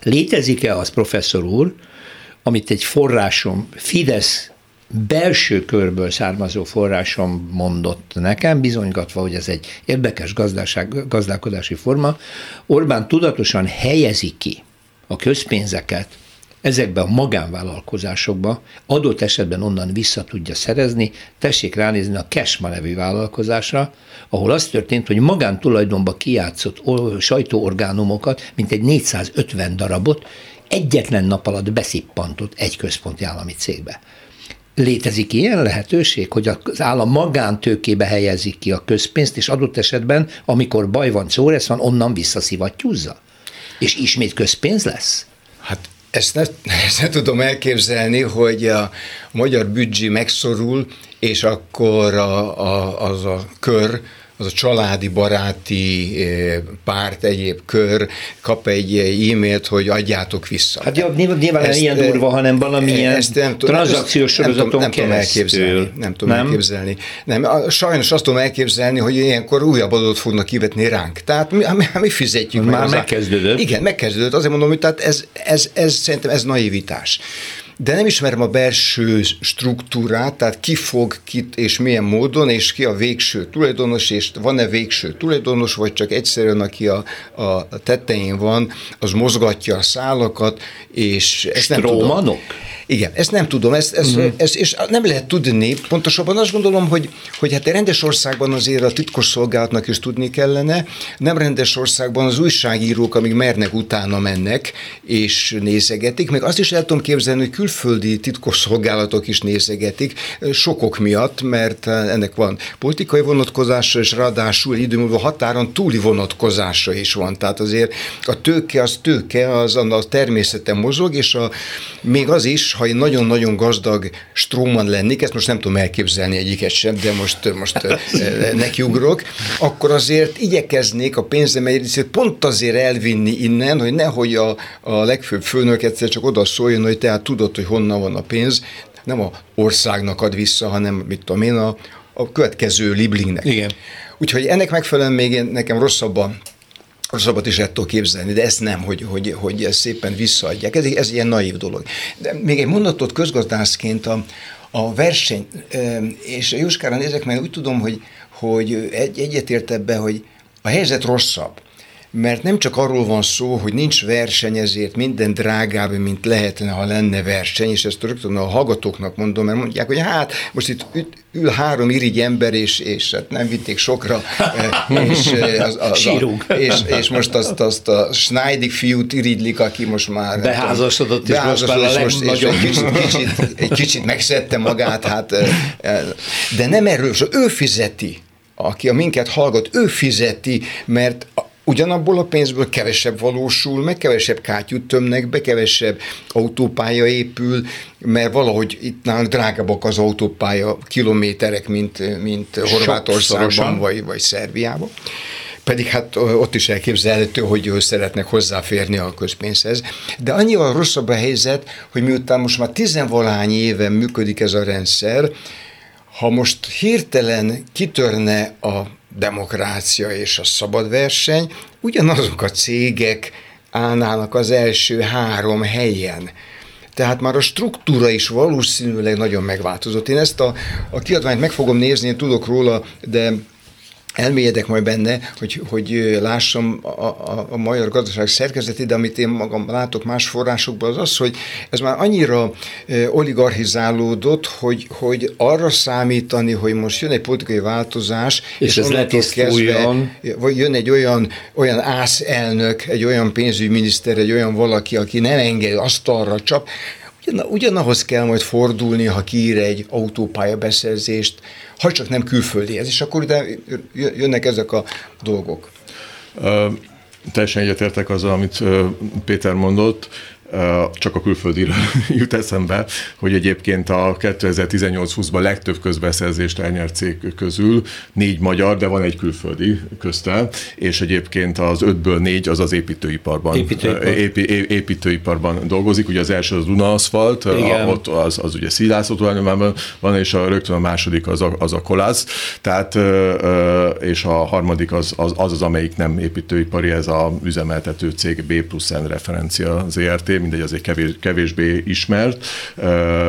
Létezik-e az, professzor úr, amit egy forrásom, Fidesz belső körből származó forrásom mondott nekem, bizonygatva, hogy ez egy érdekes gazdaság, gazdálkodási forma, Orbán tudatosan helyezi ki a közpénzeket ezekbe a magánvállalkozásokba, adott esetben onnan vissza tudja szerezni, tessék ránézni a Kesma nevű vállalkozásra, ahol az történt, hogy magántulajdonba kijátszott sajtóorgánumokat, mint egy 450 darabot, egyetlen nap alatt beszippantott egy központi állami cégbe. Létezik ilyen lehetőség, hogy az állam magántőkébe helyezik ki a közpénzt, és adott esetben, amikor baj van, szóresz van, onnan visszaszivattyúzza? És ismét közpénz lesz? Hát ezt ne, ezt ne tudom elképzelni, hogy a magyar büdzsé megszorul, és akkor a, a, az a kör, az a családi, baráti eh, párt, egyéb kör kap egy e-mailt, hogy adjátok vissza. Hát jó, nyilván ezt, ilyen durva, hanem valamilyen ezt nem tranzakciós sorozaton nem, tudom, nem tudom elképzelni. Nem tudom nem? elképzelni. Nem, sajnos azt tudom elképzelni, hogy ilyenkor újabb adót fognak kivetni ránk. Tehát mi, mi, mi fizetjük Már meg. megkezdődött. Igen, megkezdődött. Azért mondom, hogy tehát ez, ez, ez, szerintem ez naivitás de nem ismerem a belső struktúrát, tehát ki fog kit és milyen módon, és ki a végső tulajdonos, és van-e végső tulajdonos, vagy csak egyszerűen aki a, a tetején van, az mozgatja a szálakat, és ezt nem tudom. Igen, ezt nem tudom, ezt, ezt, uh-huh. ezt, és nem lehet tudni, pontosabban azt gondolom, hogy, hogy hát rendes országban azért a titkos szolgálatnak is tudni kellene, nem rendes országban az újságírók, amíg mernek utána mennek, és nézegetik, meg azt is el tudom képzelni, hogy külföldi titkos szolgálatok is nézegetik, sokok miatt, mert ennek van politikai vonatkozása, és ráadásul idő múlva határon túli vonatkozása is van. Tehát azért a tőke az tőke, az a természete mozog, és a, még az is, ha én nagyon-nagyon gazdag stróman lennék, ezt most nem tudom elképzelni egyiket sem, de most, most nekiugrok, akkor azért igyekeznék a pénzem egy részét pont azért elvinni innen, hogy nehogy a, a legfőbb főnök egyszer csak oda szóljon, hogy tehát tudod, hogy honnan van a pénz, nem a országnak ad vissza, hanem mit tudom én, a, a következő liblingnek. Igen. Úgyhogy ennek megfelelően még én, nekem rosszabb a rosszabbat is ettől képzelni, de ezt nem, hogy, hogy, hogy ezt szépen visszaadják. Ez, ez ilyen naív dolog. De még egy mondatot közgazdászként a, a verseny, és Jóskára nézek, mert úgy tudom, hogy, hogy egy, egyetért ebbe, hogy a helyzet rosszabb mert nem csak arról van szó, hogy nincs verseny, ezért minden drágább, mint lehetne, ha lenne verseny, és ezt rögtön a hallgatóknak mondom, mert mondják, hogy hát most itt ül három irigy ember, és, és hát nem vitték sokra, eh, és, eh, az, az, a, és, és most azt, azt a Schneidig fiút irigylik, aki most már beházasodott, és most már a most, és egy kicsit, kicsit, egy kicsit megszedte magát, hát, eh, de nem erről, ő fizeti. Aki a minket hallgat, ő fizeti, mert ugyanabból a pénzből kevesebb valósul, meg kevesebb kátyút tömnek be, kevesebb autópálya épül, mert valahogy itt nálunk drágábbak az autópálya kilométerek, mint, mint Horvátországban vagy, vagy Szerbiában. pedig hát ott is elképzelhető, hogy ő szeretnek hozzáférni a közpénzhez. De annyival rosszabb a helyzet, hogy miután most már tizenvalány éve működik ez a rendszer, ha most hirtelen kitörne a demokrácia és a szabad verseny, ugyanazok a cégek állnának az első három helyen. Tehát már a struktúra is valószínűleg nagyon megváltozott. Én ezt a, a kiadványt meg fogom nézni, én tudok róla, de elmélyedek majd benne, hogy, hogy lássam a, a, a magyar gazdaság szerkezetét, de amit én magam látok más forrásokból, az az, hogy ez már annyira oligarchizálódott, hogy, hogy arra számítani, hogy most jön egy politikai változás, és, és ez letisztuljon. Vagy jön egy olyan, olyan ász elnök, egy olyan pénzügyminiszter, egy olyan valaki, aki nem enged asztalra csap, Ugyan, ugyanahoz kell majd fordulni, ha kiír egy autópálya beszerzést, ha csak nem külföldi ez, és akkor ide jönnek ezek a dolgok. Uh, teljesen egyetértek azzal, amit Péter mondott csak a külföldire jut eszembe, hogy egyébként a 2018-20-ban legtöbb közbeszerzést elnyert cég közül négy magyar, de van egy külföldi közte, és egyébként az ötből négy az az építőiparban, Építőipar. épi, építőiparban dolgozik. Ugye az első az Duna Aszfalt, a, ott az, az ugye szilászotóelőmában van, és a, rögtön a második az a, az a kolász, tehát és a harmadik az, az, az az, amelyik nem építőipari, ez a üzemeltető cég B plusz N referencia ZRT, mindegy, azért kevés, kevésbé ismert,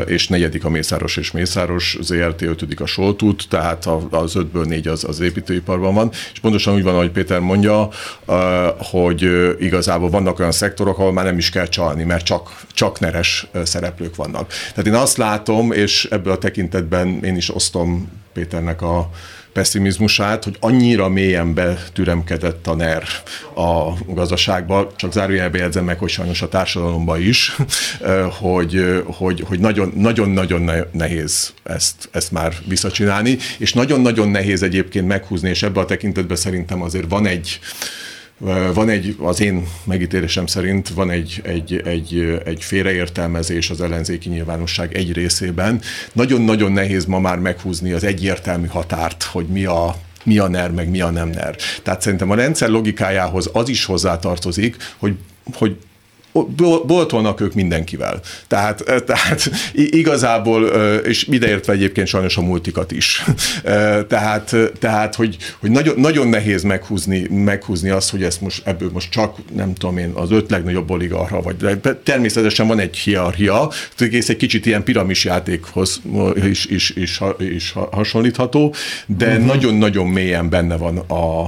és negyedik a Mészáros és Mészáros ZRT, ötödik a Soltút, tehát az ötből négy az, az építőiparban van, és pontosan úgy van, ahogy Péter mondja, hogy igazából vannak olyan szektorok, ahol már nem is kell csalni, mert csak, csak neres szereplők vannak. Tehát én azt látom, és ebből a tekintetben én is osztom Péternek a pessimizmusát, hogy annyira mélyen betüremkedett a NER a gazdaságba, csak zárójelbe jegyzem meg, hogy sajnos a társadalomban is, hogy, hogy, hogy nagyon, nagyon-nagyon nehéz ezt, ezt már visszacsinálni, és nagyon-nagyon nehéz egyébként meghúzni, és ebben a tekintetben szerintem azért van egy, van egy, az én megítélésem szerint van egy, egy, egy, egy félreértelmezés az ellenzéki nyilvánosság egy részében. Nagyon-nagyon nehéz ma már meghúzni az egyértelmű határt, hogy mi a mi a NER, meg mi a nem NER. Tehát szerintem a rendszer logikájához az is hozzátartozik, hogy, hogy boltolnak ők mindenkivel. Tehát, eh, tehát igazából, eh, és ideértve egyébként sajnos a multikat is. Eh, tehát, tehát hogy, hogy nagyon, nagyon nehéz meghúzni, meghúzni azt, hogy ezt most, ebből most csak, nem tudom én, az öt legnagyobb oligarha, vagy de természetesen van egy hierarchia, egész egy kicsit ilyen piramis játékhoz is, is, is, is hasonlítható, de uh-huh. nagyon-nagyon mélyen benne van a,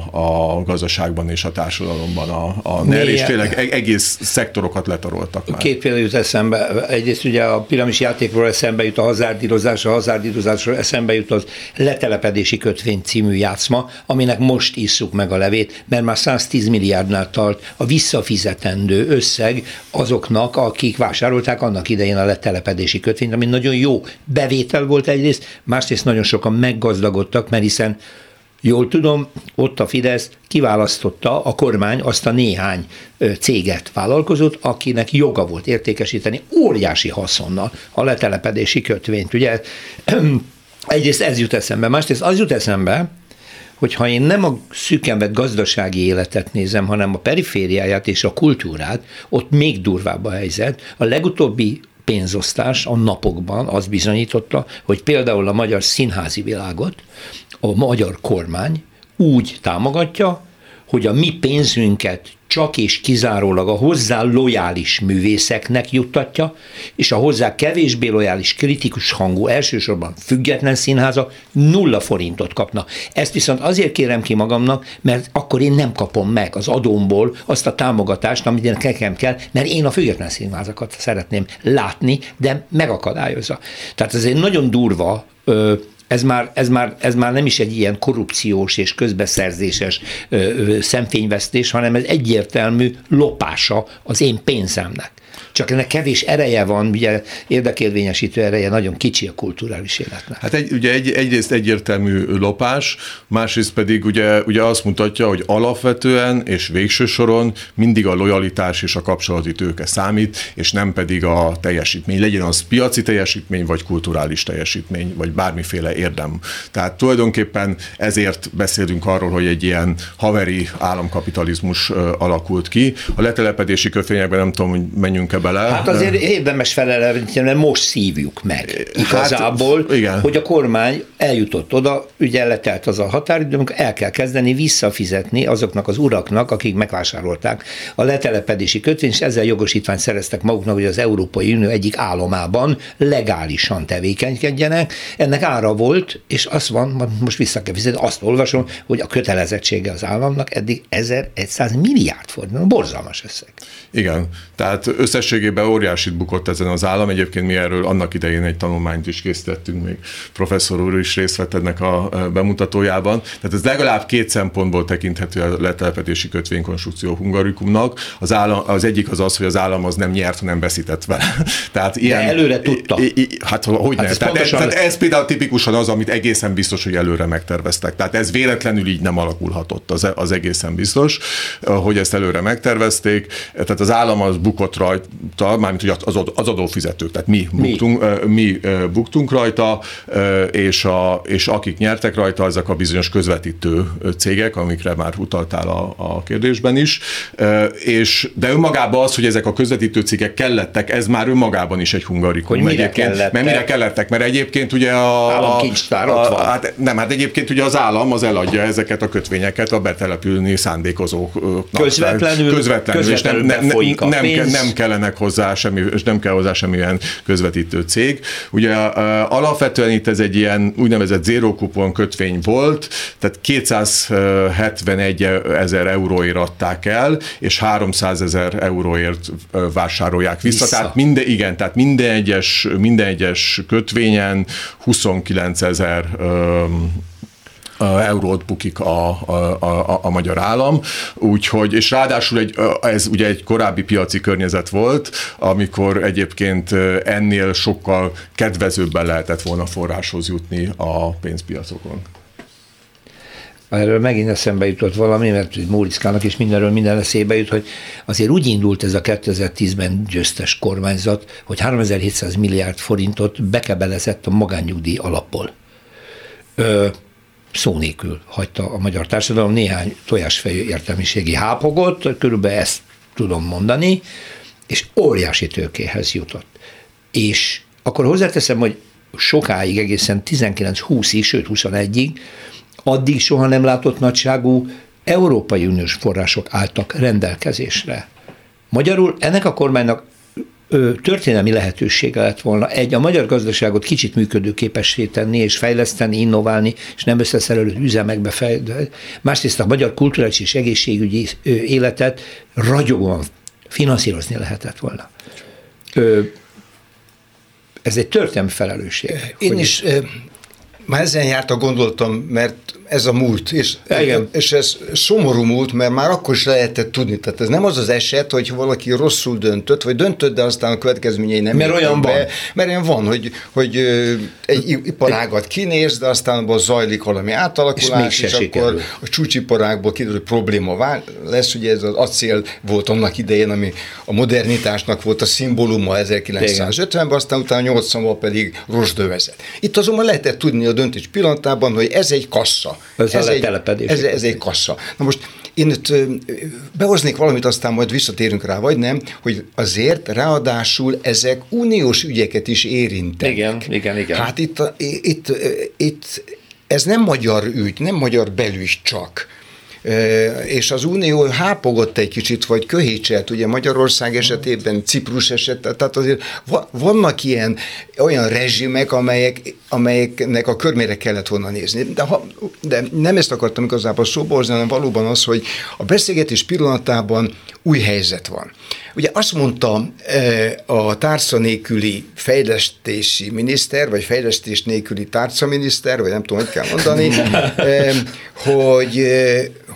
a gazdaságban és a társadalomban a, a NER, és tényleg e-, egész szektorok játékokat letaroltak már. Két példa jut eszembe. Egyrészt ugye a piramis játékról eszembe jut a hazárdírozás, a hazárdírozásról eszembe jut az letelepedési kötvény című játszma, aminek most isszuk meg a levét, mert már 110 milliárdnál tart a visszafizetendő összeg azoknak, akik vásárolták annak idején a letelepedési kötvényt, ami nagyon jó bevétel volt egyrészt, másrészt nagyon sokan meggazdagodtak, mert hiszen Jól tudom, ott a Fidesz kiválasztotta a kormány azt a néhány céget, vállalkozót, akinek joga volt értékesíteni óriási haszonnal a letelepedési kötvényt. Ugye egyrészt ez jut eszembe, másrészt az jut eszembe, hogy ha én nem a szűkenvet gazdasági életet nézem, hanem a perifériáját és a kultúrát, ott még durvább a helyzet. A legutóbbi pénzosztás a napokban az bizonyította, hogy például a magyar színházi világot a magyar kormány úgy támogatja, hogy a mi pénzünket csak és kizárólag a hozzá lojális művészeknek juttatja, és a hozzá kevésbé lojális kritikus hangú, elsősorban független színháza nulla forintot kapna. Ezt viszont azért kérem ki magamnak, mert akkor én nem kapom meg az adómból azt a támogatást, amit nekem kell, mert én a független színházakat szeretném látni, de megakadályozza. Tehát ez egy nagyon durva ez már, ez, már, ez már nem is egy ilyen korrupciós és közbeszerzéses ö, ö, szemfényvesztés, hanem ez egyértelmű lopása az én pénzemnek. Csak ennek kevés ereje van, ugye érdekérvényesítő ereje nagyon kicsi a kulturális életnek. Hát egy, ugye egy, egyrészt egyértelmű lopás, másrészt pedig ugye, ugye azt mutatja, hogy alapvetően és végső soron mindig a lojalitás és a kapcsolati tőke számít, és nem pedig a teljesítmény. Legyen az piaci teljesítmény, vagy kulturális teljesítmény, vagy bármiféle érdem. Tehát tulajdonképpen ezért beszélünk arról, hogy egy ilyen haveri államkapitalizmus alakult ki. A letelepedési kötvényekben nem tudom, hogy menjünk-e bele. Hát azért érdemes felelni, mert most szívjuk meg hát, igazából, hát, igen. hogy a kormány eljutott oda, ugye letelt az a határidő, amikor el kell kezdeni visszafizetni azoknak az uraknak, akik megvásárolták a letelepedési kötvényt, és ezzel jogosítványt szereztek maguknak, hogy az Európai Unió egyik államában legálisan tevékenykedjenek. Ennek ára volt, és az van, most vissza kell fizetni, azt olvasom, hogy a kötelezettsége az államnak eddig 1100 milliárd forint, borzalmas összeg. Igen, tehát összességében óriásit bukott ezen az állam. Egyébként mi erről annak idején egy tanulmányt is készítettünk, még professzor úr is részt vett ennek a bemutatójában. Tehát ez legalább két szempontból tekinthető a letelepedési kötvénykonstrukció hungarikumnak. Az, állam, az egyik az az, hogy az állam az nem nyert, hanem veszített vele. Tehát ilyen, De előre tudta. I, I, hát hogy hát ez, tehát ez, tehát ez például tipikusan az, amit egészen biztos, hogy előre megterveztek. Tehát ez véletlenül így nem alakulhatott, az, az egészen biztos, hogy ezt előre megtervezték. Tehát az állam az bukott rajta, mármint hogy az, az adófizetők, tehát mi, mi. Buktunk, mi buktunk rajta, és, a, és akik nyertek rajta, azok a bizonyos közvetítő cégek, amikre már utaltál a, a kérdésben is. És, de önmagában az, hogy ezek a közvetítő cégek kellettek, ez már önmagában is egy hungarikum. Hogy mire kellettek? Mert mire kellettek? Mert egyébként ugye a... Államkincstár ott van. Hát, nem, hát egyébként ugye az állam az eladja ezeket a kötvényeket a betelepülni szándékozóknak. Közvetlenül, közvetlenül, közvetlenül és nem, nem, nem, nem, nem kellenek hozzá semmi, és nem kell hozzá semmilyen közvetítő cég. Ugye alapvetően itt ez egy ilyen úgynevezett zero kupon kötvény volt, tehát 271 ezer euróért adták el, és 300 ezer euróért vásárolják vissza. vissza. Tehát minden, igen, tehát minden egyes, minden egyes kötvényen 29 ezer eurót bukik a, a, a, a magyar állam, úgyhogy, és ráadásul egy, ez ugye egy korábbi piaci környezet volt, amikor egyébként ennél sokkal kedvezőbben lehetett volna forráshoz jutni a pénzpiacokon. Erről megint eszembe jutott valami, mert Móriczkának is mindenről minden eszébe jut, hogy azért úgy indult ez a 2010-ben győztes kormányzat, hogy 3700 milliárd forintot bekebelezett a magánnyugdíj alapból. Szó nélkül hagyta a magyar társadalom néhány tojásfejű értelmiségi hápogot, körülbelül ezt tudom mondani, és óriási tőkéhez jutott. És akkor hozzáteszem, hogy sokáig, egészen 19-20-ig, sőt 21-ig, addig soha nem látott nagyságú Európai Uniós források álltak rendelkezésre. Magyarul ennek a kormánynak történelmi lehetősége lett volna egy, a magyar gazdaságot kicsit működőképessé tenni, és fejleszteni, innoválni, és nem összeszerelő üzemekbe fejleszteni. Másrészt a magyar kulturális és egészségügyi életet ragyogóan finanszírozni lehetett volna. Ez egy történelmi felelősség. Én is már ezen járta gondoltam, mert ez a múlt, és, Igen. és ez szomorú múlt, mert már akkor is lehetett tudni. Tehát ez nem az az eset, hogy valaki rosszul döntött, vagy döntött, de aztán a következményei nem Mert olyan be, van. Mert olyan van, hogy, hogy egy iparágat kinéz, de aztán abban zajlik valami átalakulás, és, és akkor a csúcsiparágból kiderül, hogy probléma vár, lesz, ugye ez az acél volt annak idején, ami a modernitásnak volt a szimbóluma 1950-ben, aztán utána 80-ban pedig rozsdövezet. Itt azonban lehetett tudni a döntés pillanatában, hogy ez egy kassa. Ez, ez, egy, ez, ez egy kassa. Na most én itt behoznék valamit, aztán majd visszatérünk rá, vagy nem, hogy azért ráadásul ezek uniós ügyeket is érintenek. Igen, igen, igen. Hát itt, itt, itt ez nem magyar ügy, nem magyar belügy csak és az Unió hápogott egy kicsit, vagy köhécselt, ugye Magyarország esetében, Ciprus esetében, tehát azért vannak ilyen olyan rezsimek, amelyek, amelyeknek a körmére kellett volna nézni. De, ha, de nem ezt akartam igazából szóba hozni, hanem valóban az, hogy a beszélgetés pillanatában új helyzet van. Ugye azt mondta a tárca nélküli fejlesztési miniszter, vagy fejlesztés nélküli miniszter, vagy nem tudom, hogy kell mondani, hogy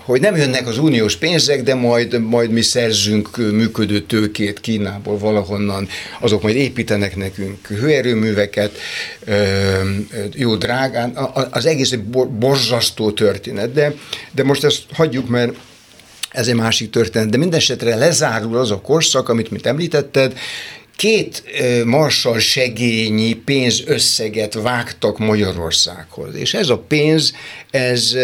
hogy nem jönnek az uniós pénzek, de majd, majd mi szerzünk működő tőkét Kínából valahonnan, azok majd építenek nekünk hőerőműveket, jó drágán, az egész egy borzasztó történet, de, de most ezt hagyjuk, mert ez egy másik történet, de mindesetre lezárul az a korszak, amit mit említetted, két marsal segényi pénzösszeget vágtak Magyarországhoz, és ez a pénz, ez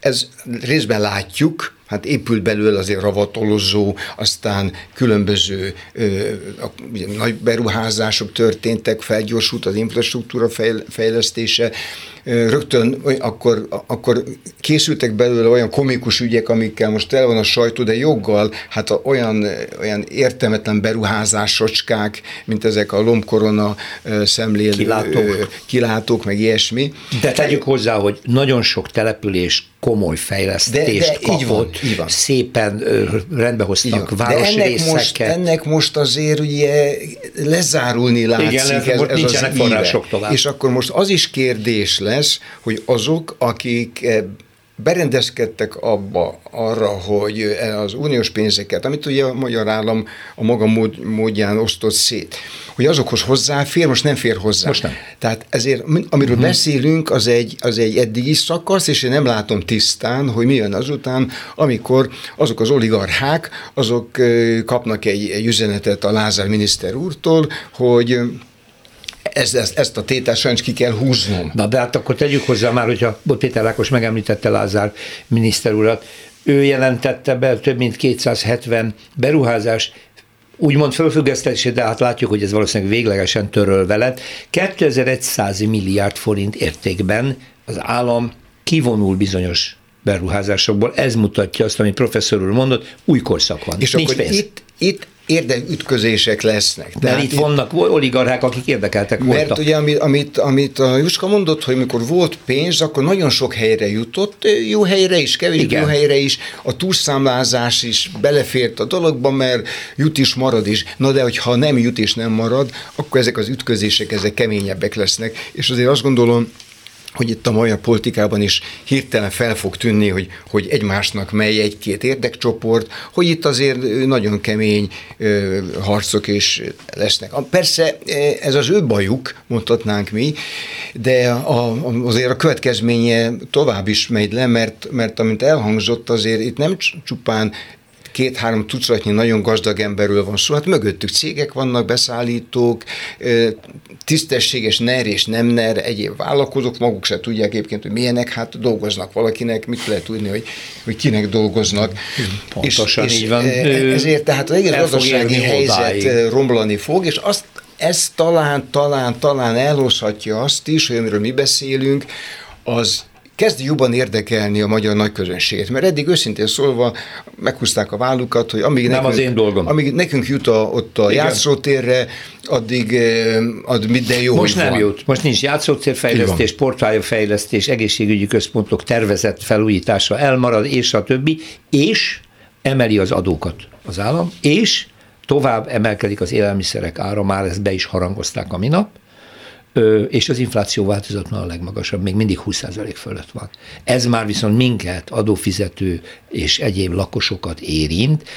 ez részben látjuk, hát épült belőle azért ravatolozó, aztán különböző ö, ugye, nagy beruházások történtek, felgyorsult az infrastruktúra fejlesztése, rögtön akkor, akkor készültek belőle olyan komikus ügyek, amikkel most el van a sajtó, de joggal, hát a, olyan, olyan értelmetlen beruházásocskák, mint ezek a lombkorona szemlélő kilátók. kilátók, meg ilyesmi. De tegyük hozzá, hogy nagyon sok település komoly fejlesztést de, de kapott, így van, így van. szépen rendbehoztak városi de ennek most, ennek most azért ugye lezárulni látszik. Igen, ez, ez, ez az források tovább. És akkor most az is kérdés lesz, hogy azok, akik berendezkedtek abba arra, hogy az uniós pénzeket, amit ugye a magyar állam a maga mód, módján osztott szét, hogy azokhoz hozzáfér, most nem fér hozzá. Most nem. Tehát ezért, amiről uh-huh. beszélünk, az egy, az egy eddigi szakasz, és én nem látom tisztán, hogy mi jön azután, amikor azok az oligarchák, azok kapnak egy, egy üzenetet a Lázár miniszter úrtól, hogy ezt, ezt, ezt a tételt sajnos ki kell húznom. Na de hát akkor tegyük hozzá már, hogyha Péter Lákos megemlítette Lázár miniszter urat, ő jelentette be több mint 270 beruházás úgymond fölfüggesztését, de hát látjuk, hogy ez valószínűleg véglegesen törölve lett. 2100 milliárd forint értékben az állam kivonul bizonyos beruházásokból. Ez mutatja azt, amit professzor úr mondott, új korszak van. És Nincs akkor pénz. itt, itt érdekütközések lesznek. Tehát itt vannak oligarchák, akik érdekeltek voltak. Mert ugye, amit, amit, amit a Juska mondott, hogy mikor volt pénz, akkor nagyon sok helyre jutott, jó helyre is, kevés jó helyre is, a túlszámlázás is belefért a dologba, mert jut is, marad is. Na de, hogyha nem jut és nem marad, akkor ezek az ütközések, ezek keményebbek lesznek. És azért azt gondolom, hogy itt a magyar politikában is hirtelen fel fog tűnni, hogy, hogy egymásnak mely egy-két érdekcsoport, hogy itt azért nagyon kemény ö, harcok is lesznek. Persze ez az ő bajuk, mondhatnánk mi, de a, azért a következménye tovább is megy le, mert, mert amint elhangzott, azért itt nem csupán két-három tucatnyi nagyon gazdag emberről van szó, hát mögöttük cégek vannak, beszállítók, tisztességes NER és nem NER egyéb vállalkozók, maguk se tudják egyébként, hogy milyenek, hát dolgoznak valakinek, mit lehet tudni, hogy, hogy kinek dolgoznak. Pontosan és, így van. Ezért tehát az egész gazdasági helyzet odáig. romlani fog, és azt ez talán, talán, talán elhozhatja azt is, hogy amiről mi beszélünk, az kezd jobban érdekelni a magyar nagyközönséget, mert eddig őszintén szólva meghúzták a vállukat, hogy amíg, Nem nekünk, az én dolgom. amíg nekünk jut a, ott a Igen. játszótérre, addig, eh, ad minden jó, Most nem van. jut. Most nincs játszótérfejlesztés, portfályafejlesztés, egészségügyi központok tervezett felújítása elmarad, és a többi, és emeli az adókat az állam, és tovább emelkedik az élelmiszerek ára, már ezt be is harangozták a minap, és az infláció változatlan a legmagasabb, még mindig 20% fölött van. Ez már viszont minket, adófizető és egyéb lakosokat érint.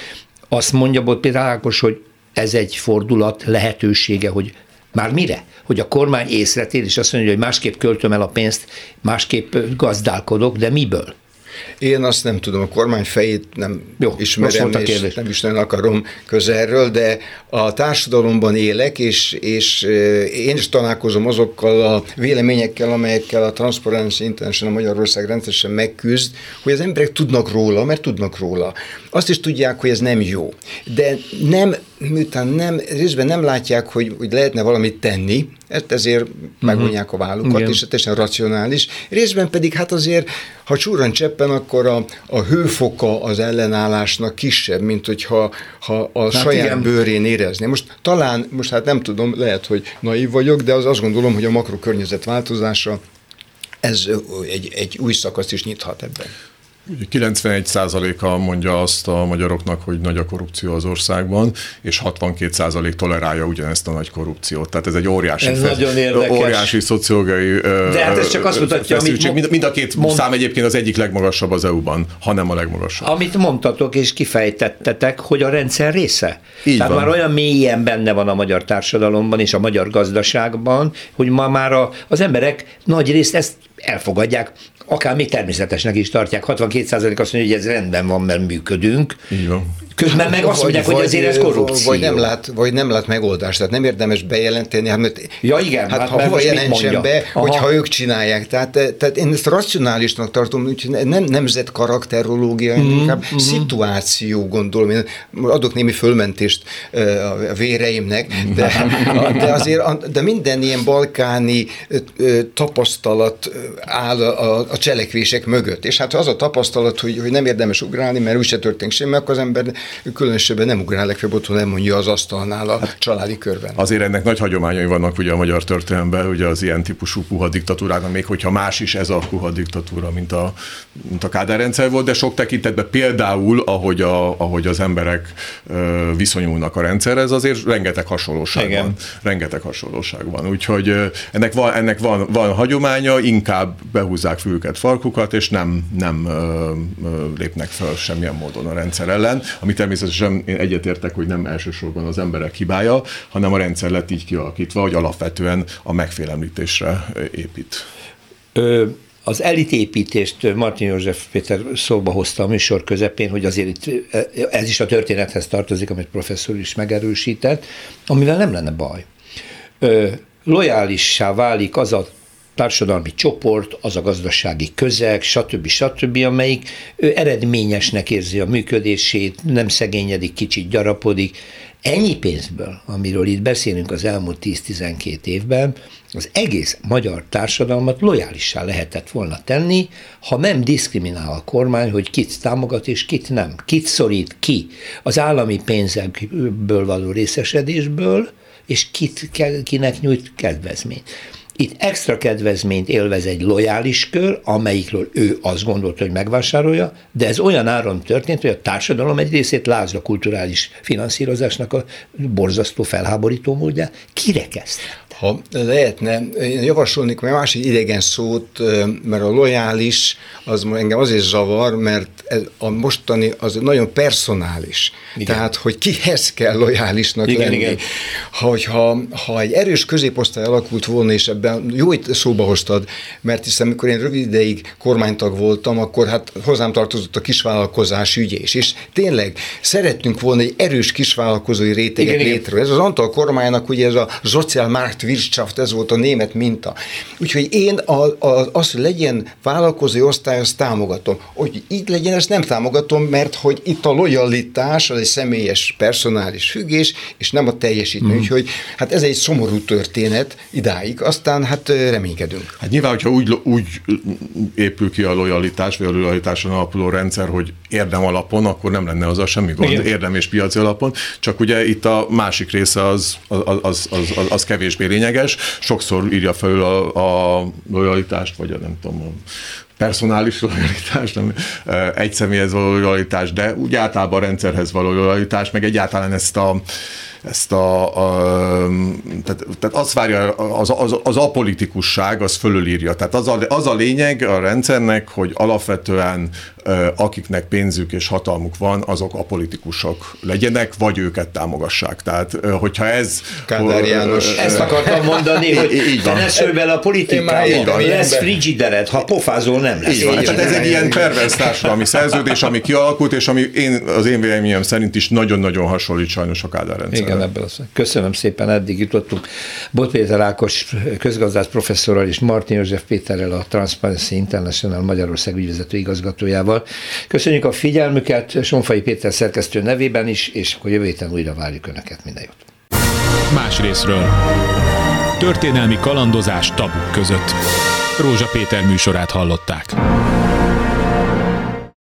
Azt mondja Bot Péter Ákos, hogy ez egy fordulat lehetősége, hogy már mire? Hogy a kormány észre és azt mondja, hogy másképp költöm el a pénzt, másképp gazdálkodok, de miből? Én azt nem tudom, a kormány fejét nem Jó, ismerem, és nem is nem akarom közelről, de a társadalomban élek, és, és én is találkozom azokkal a véleményekkel, amelyekkel a Transparency International Magyarország rendszeresen megküzd, hogy az emberek tudnak róla, mert tudnak róla. Azt is tudják, hogy ez nem jó. De nem, miután nem, részben nem látják, hogy, hogy lehetne valamit tenni, ezért uh-huh. megvonják a vállukat, Igen. és teljesen racionális. Részben pedig hát azért, ha csúran cseppen, akkor a, a hőfoka az ellenállásnak kisebb, mint hogyha ha a hát saját igen. bőrén érezni. Most talán, most hát nem tudom, lehet, hogy naív vagyok, de az azt gondolom, hogy a makrokörnyezet változása ez egy, egy új szakaszt is nyithat ebben. 91%-a mondja azt a magyaroknak, hogy nagy a korrupció az országban, és 62% tolerálja ugyanezt a nagy korrupciót. Tehát ez egy óriási, ez fesz, nagyon érdekes. óriási szociológiai De hát ez csak azt mutatja, amit mind, mind a két mond... szám egyébként az egyik legmagasabb az EU-ban, hanem a legmagasabb. Amit mondtatok és kifejtettetek, hogy a rendszer része. Így Tehát van. már olyan mélyen benne van a magyar társadalomban és a magyar gazdaságban, hogy ma már a, az emberek nagy részt ezt elfogadják, akár még természetesnek is tartják. 62% azt mondja, hogy ez rendben van, mert működünk. Így van. Közben meg azt mondják, vagy, hogy azért ez korrupció. Vagy nem, lát, vagy nem lát megoldást, tehát nem érdemes bejelenteni. Hát, mert, ja igen, hát, hát ha hova jelentsen be, Aha. hogyha ők csinálják. Tehát, tehát én ezt racionálisnak tartom, úgyhogy nem nemzet karakterológia, mm-hmm. inkább mm-hmm. szituáció gondolom. Én adok némi fölmentést a véreimnek, de, de azért de minden ilyen balkáni tapasztalat áll a, a cselekvések mögött. És hát az a tapasztalat, hogy, hogy nem érdemes ugrálni, mert úgyse történik semmi, akkor az ember különösebben nem ugrál, legfeljebb otthon nem mondja az asztalnál a hát, családi körben. Azért ennek nagy hagyományai vannak ugye a magyar történelemben, ugye az ilyen típusú puha diktatúrának, még hogyha más is ez a puha diktatúra, mint a, mint a Kádár rendszer volt, de sok tekintetben például, ahogy, a, ahogy az emberek viszonyulnak a rendszerhez, azért rengeteg hasonlóság Igen. van. Rengeteg hasonlóság van. Úgyhogy ennek van, ennek van, van hagyománya, inkább behúzzák fülket, farkukat, és nem, nem ö, ö, lépnek fel semmilyen módon a rendszer ellen, ami természetesen én egyetértek, hogy nem elsősorban az emberek hibája, hanem a rendszer lett így kialakítva, hogy alapvetően a megfélemlítésre épít. Ö, az elitépítést Martin József Péter szóba hozta a műsor közepén, hogy azért itt ez is a történethez tartozik, amit professzor is megerősített, amivel nem lenne baj. Ö, lojálissá válik az a társadalmi csoport, az a gazdasági közeg, stb. stb., amelyik ő eredményesnek érzi a működését, nem szegényedik, kicsit gyarapodik. Ennyi pénzből, amiről itt beszélünk az elmúlt 10-12 évben, az egész magyar társadalmat lojálissá lehetett volna tenni, ha nem diszkriminál a kormány, hogy kit támogat és kit nem. Kit szorít ki az állami pénzekből való részesedésből, és kit, kinek nyújt kedvezményt. Itt extra kedvezményt élvez egy lojális kör, amelyikről ő azt gondolta, hogy megvásárolja, de ez olyan áron történt, hogy a társadalom egy részét lázra kulturális finanszírozásnak a borzasztó felháborító módja kirekesztette. Ha lehetne, én javasolnék egy másik idegen szót, mert a lojális az engem azért zavar, mert ez a mostani az nagyon personális. Igen. Tehát, hogy kihez kell lojálisnak igen, lenni. Igen. Ha, hogyha, ha egy erős középosztály alakult volna, és ebben jó itt szóba hoztad, mert hiszen amikor én rövid ideig kormánytag voltam, akkor hát hozzám tartozott a kisvállalkozás ügye is. És tényleg szerettünk volna egy erős kisvállalkozói réteget létre. Ez az Antal kormánynak ugye ez a Sozialmarkt Wirtschaft, ez volt a német minta. Úgyhogy én a, a, az, hogy legyen vállalkozói osztály, azt támogatom. Hogy így legyen, ezt nem támogatom, mert hogy itt a lojalitás, az egy személyes, personális függés, és nem a teljesítmény. Mm. Úgyhogy hát ez egy szomorú történet idáig, aztán hát reménykedünk. Hát nyilván, hogyha úgy, úgy épül ki a lojalitás, vagy a lojalitáson alapuló rendszer, hogy érdem alapon, akkor nem lenne az a semmi gond, Igen. érdem és piaci alapon, csak ugye itt a másik része az, az, az, az, az kevésbé lényeges, sokszor írja fel a, a lojalitást, vagy a nem tudom, a personális lojalitás, nem egy személyhez való lojalitás, de úgy általában a rendszerhez való lojalitás, meg egyáltalán ezt a ezt a, a tehát, tehát azt várja, az, az, az apolitikusság, az fölülírja. Tehát az a, az a lényeg a rendszernek, hogy alapvetően akiknek pénzük és hatalmuk van, azok apolitikusok legyenek, vagy őket támogassák. Tehát, hogyha ez... Kádár János. Ezt akartam mondani, hogy így van. te ne bele a politikába, lesz frigideret, ha pofázol nem lesz. Így van. Tehát ez egy ilyen pervers társadalmi szerződés, ami kialakult, és ami én, az én véleményem szerint is nagyon-nagyon hasonlít sajnos a Kádár rendszerre. Igen, ebből az. Köszönöm szépen, eddig jutottunk. Bot Péter Ákos közgazdász professzorral és Martin József Péterrel, a Transparency International Magyarország ügyvezető igazgatójával. Köszönjük a figyelmüket Sonfai Péter szerkesztő nevében is, és akkor jövő héten újra várjuk Önöket. Minden jót! Más részről. Történelmi kalandozás tabuk között. Rózsa Péter műsorát hallották.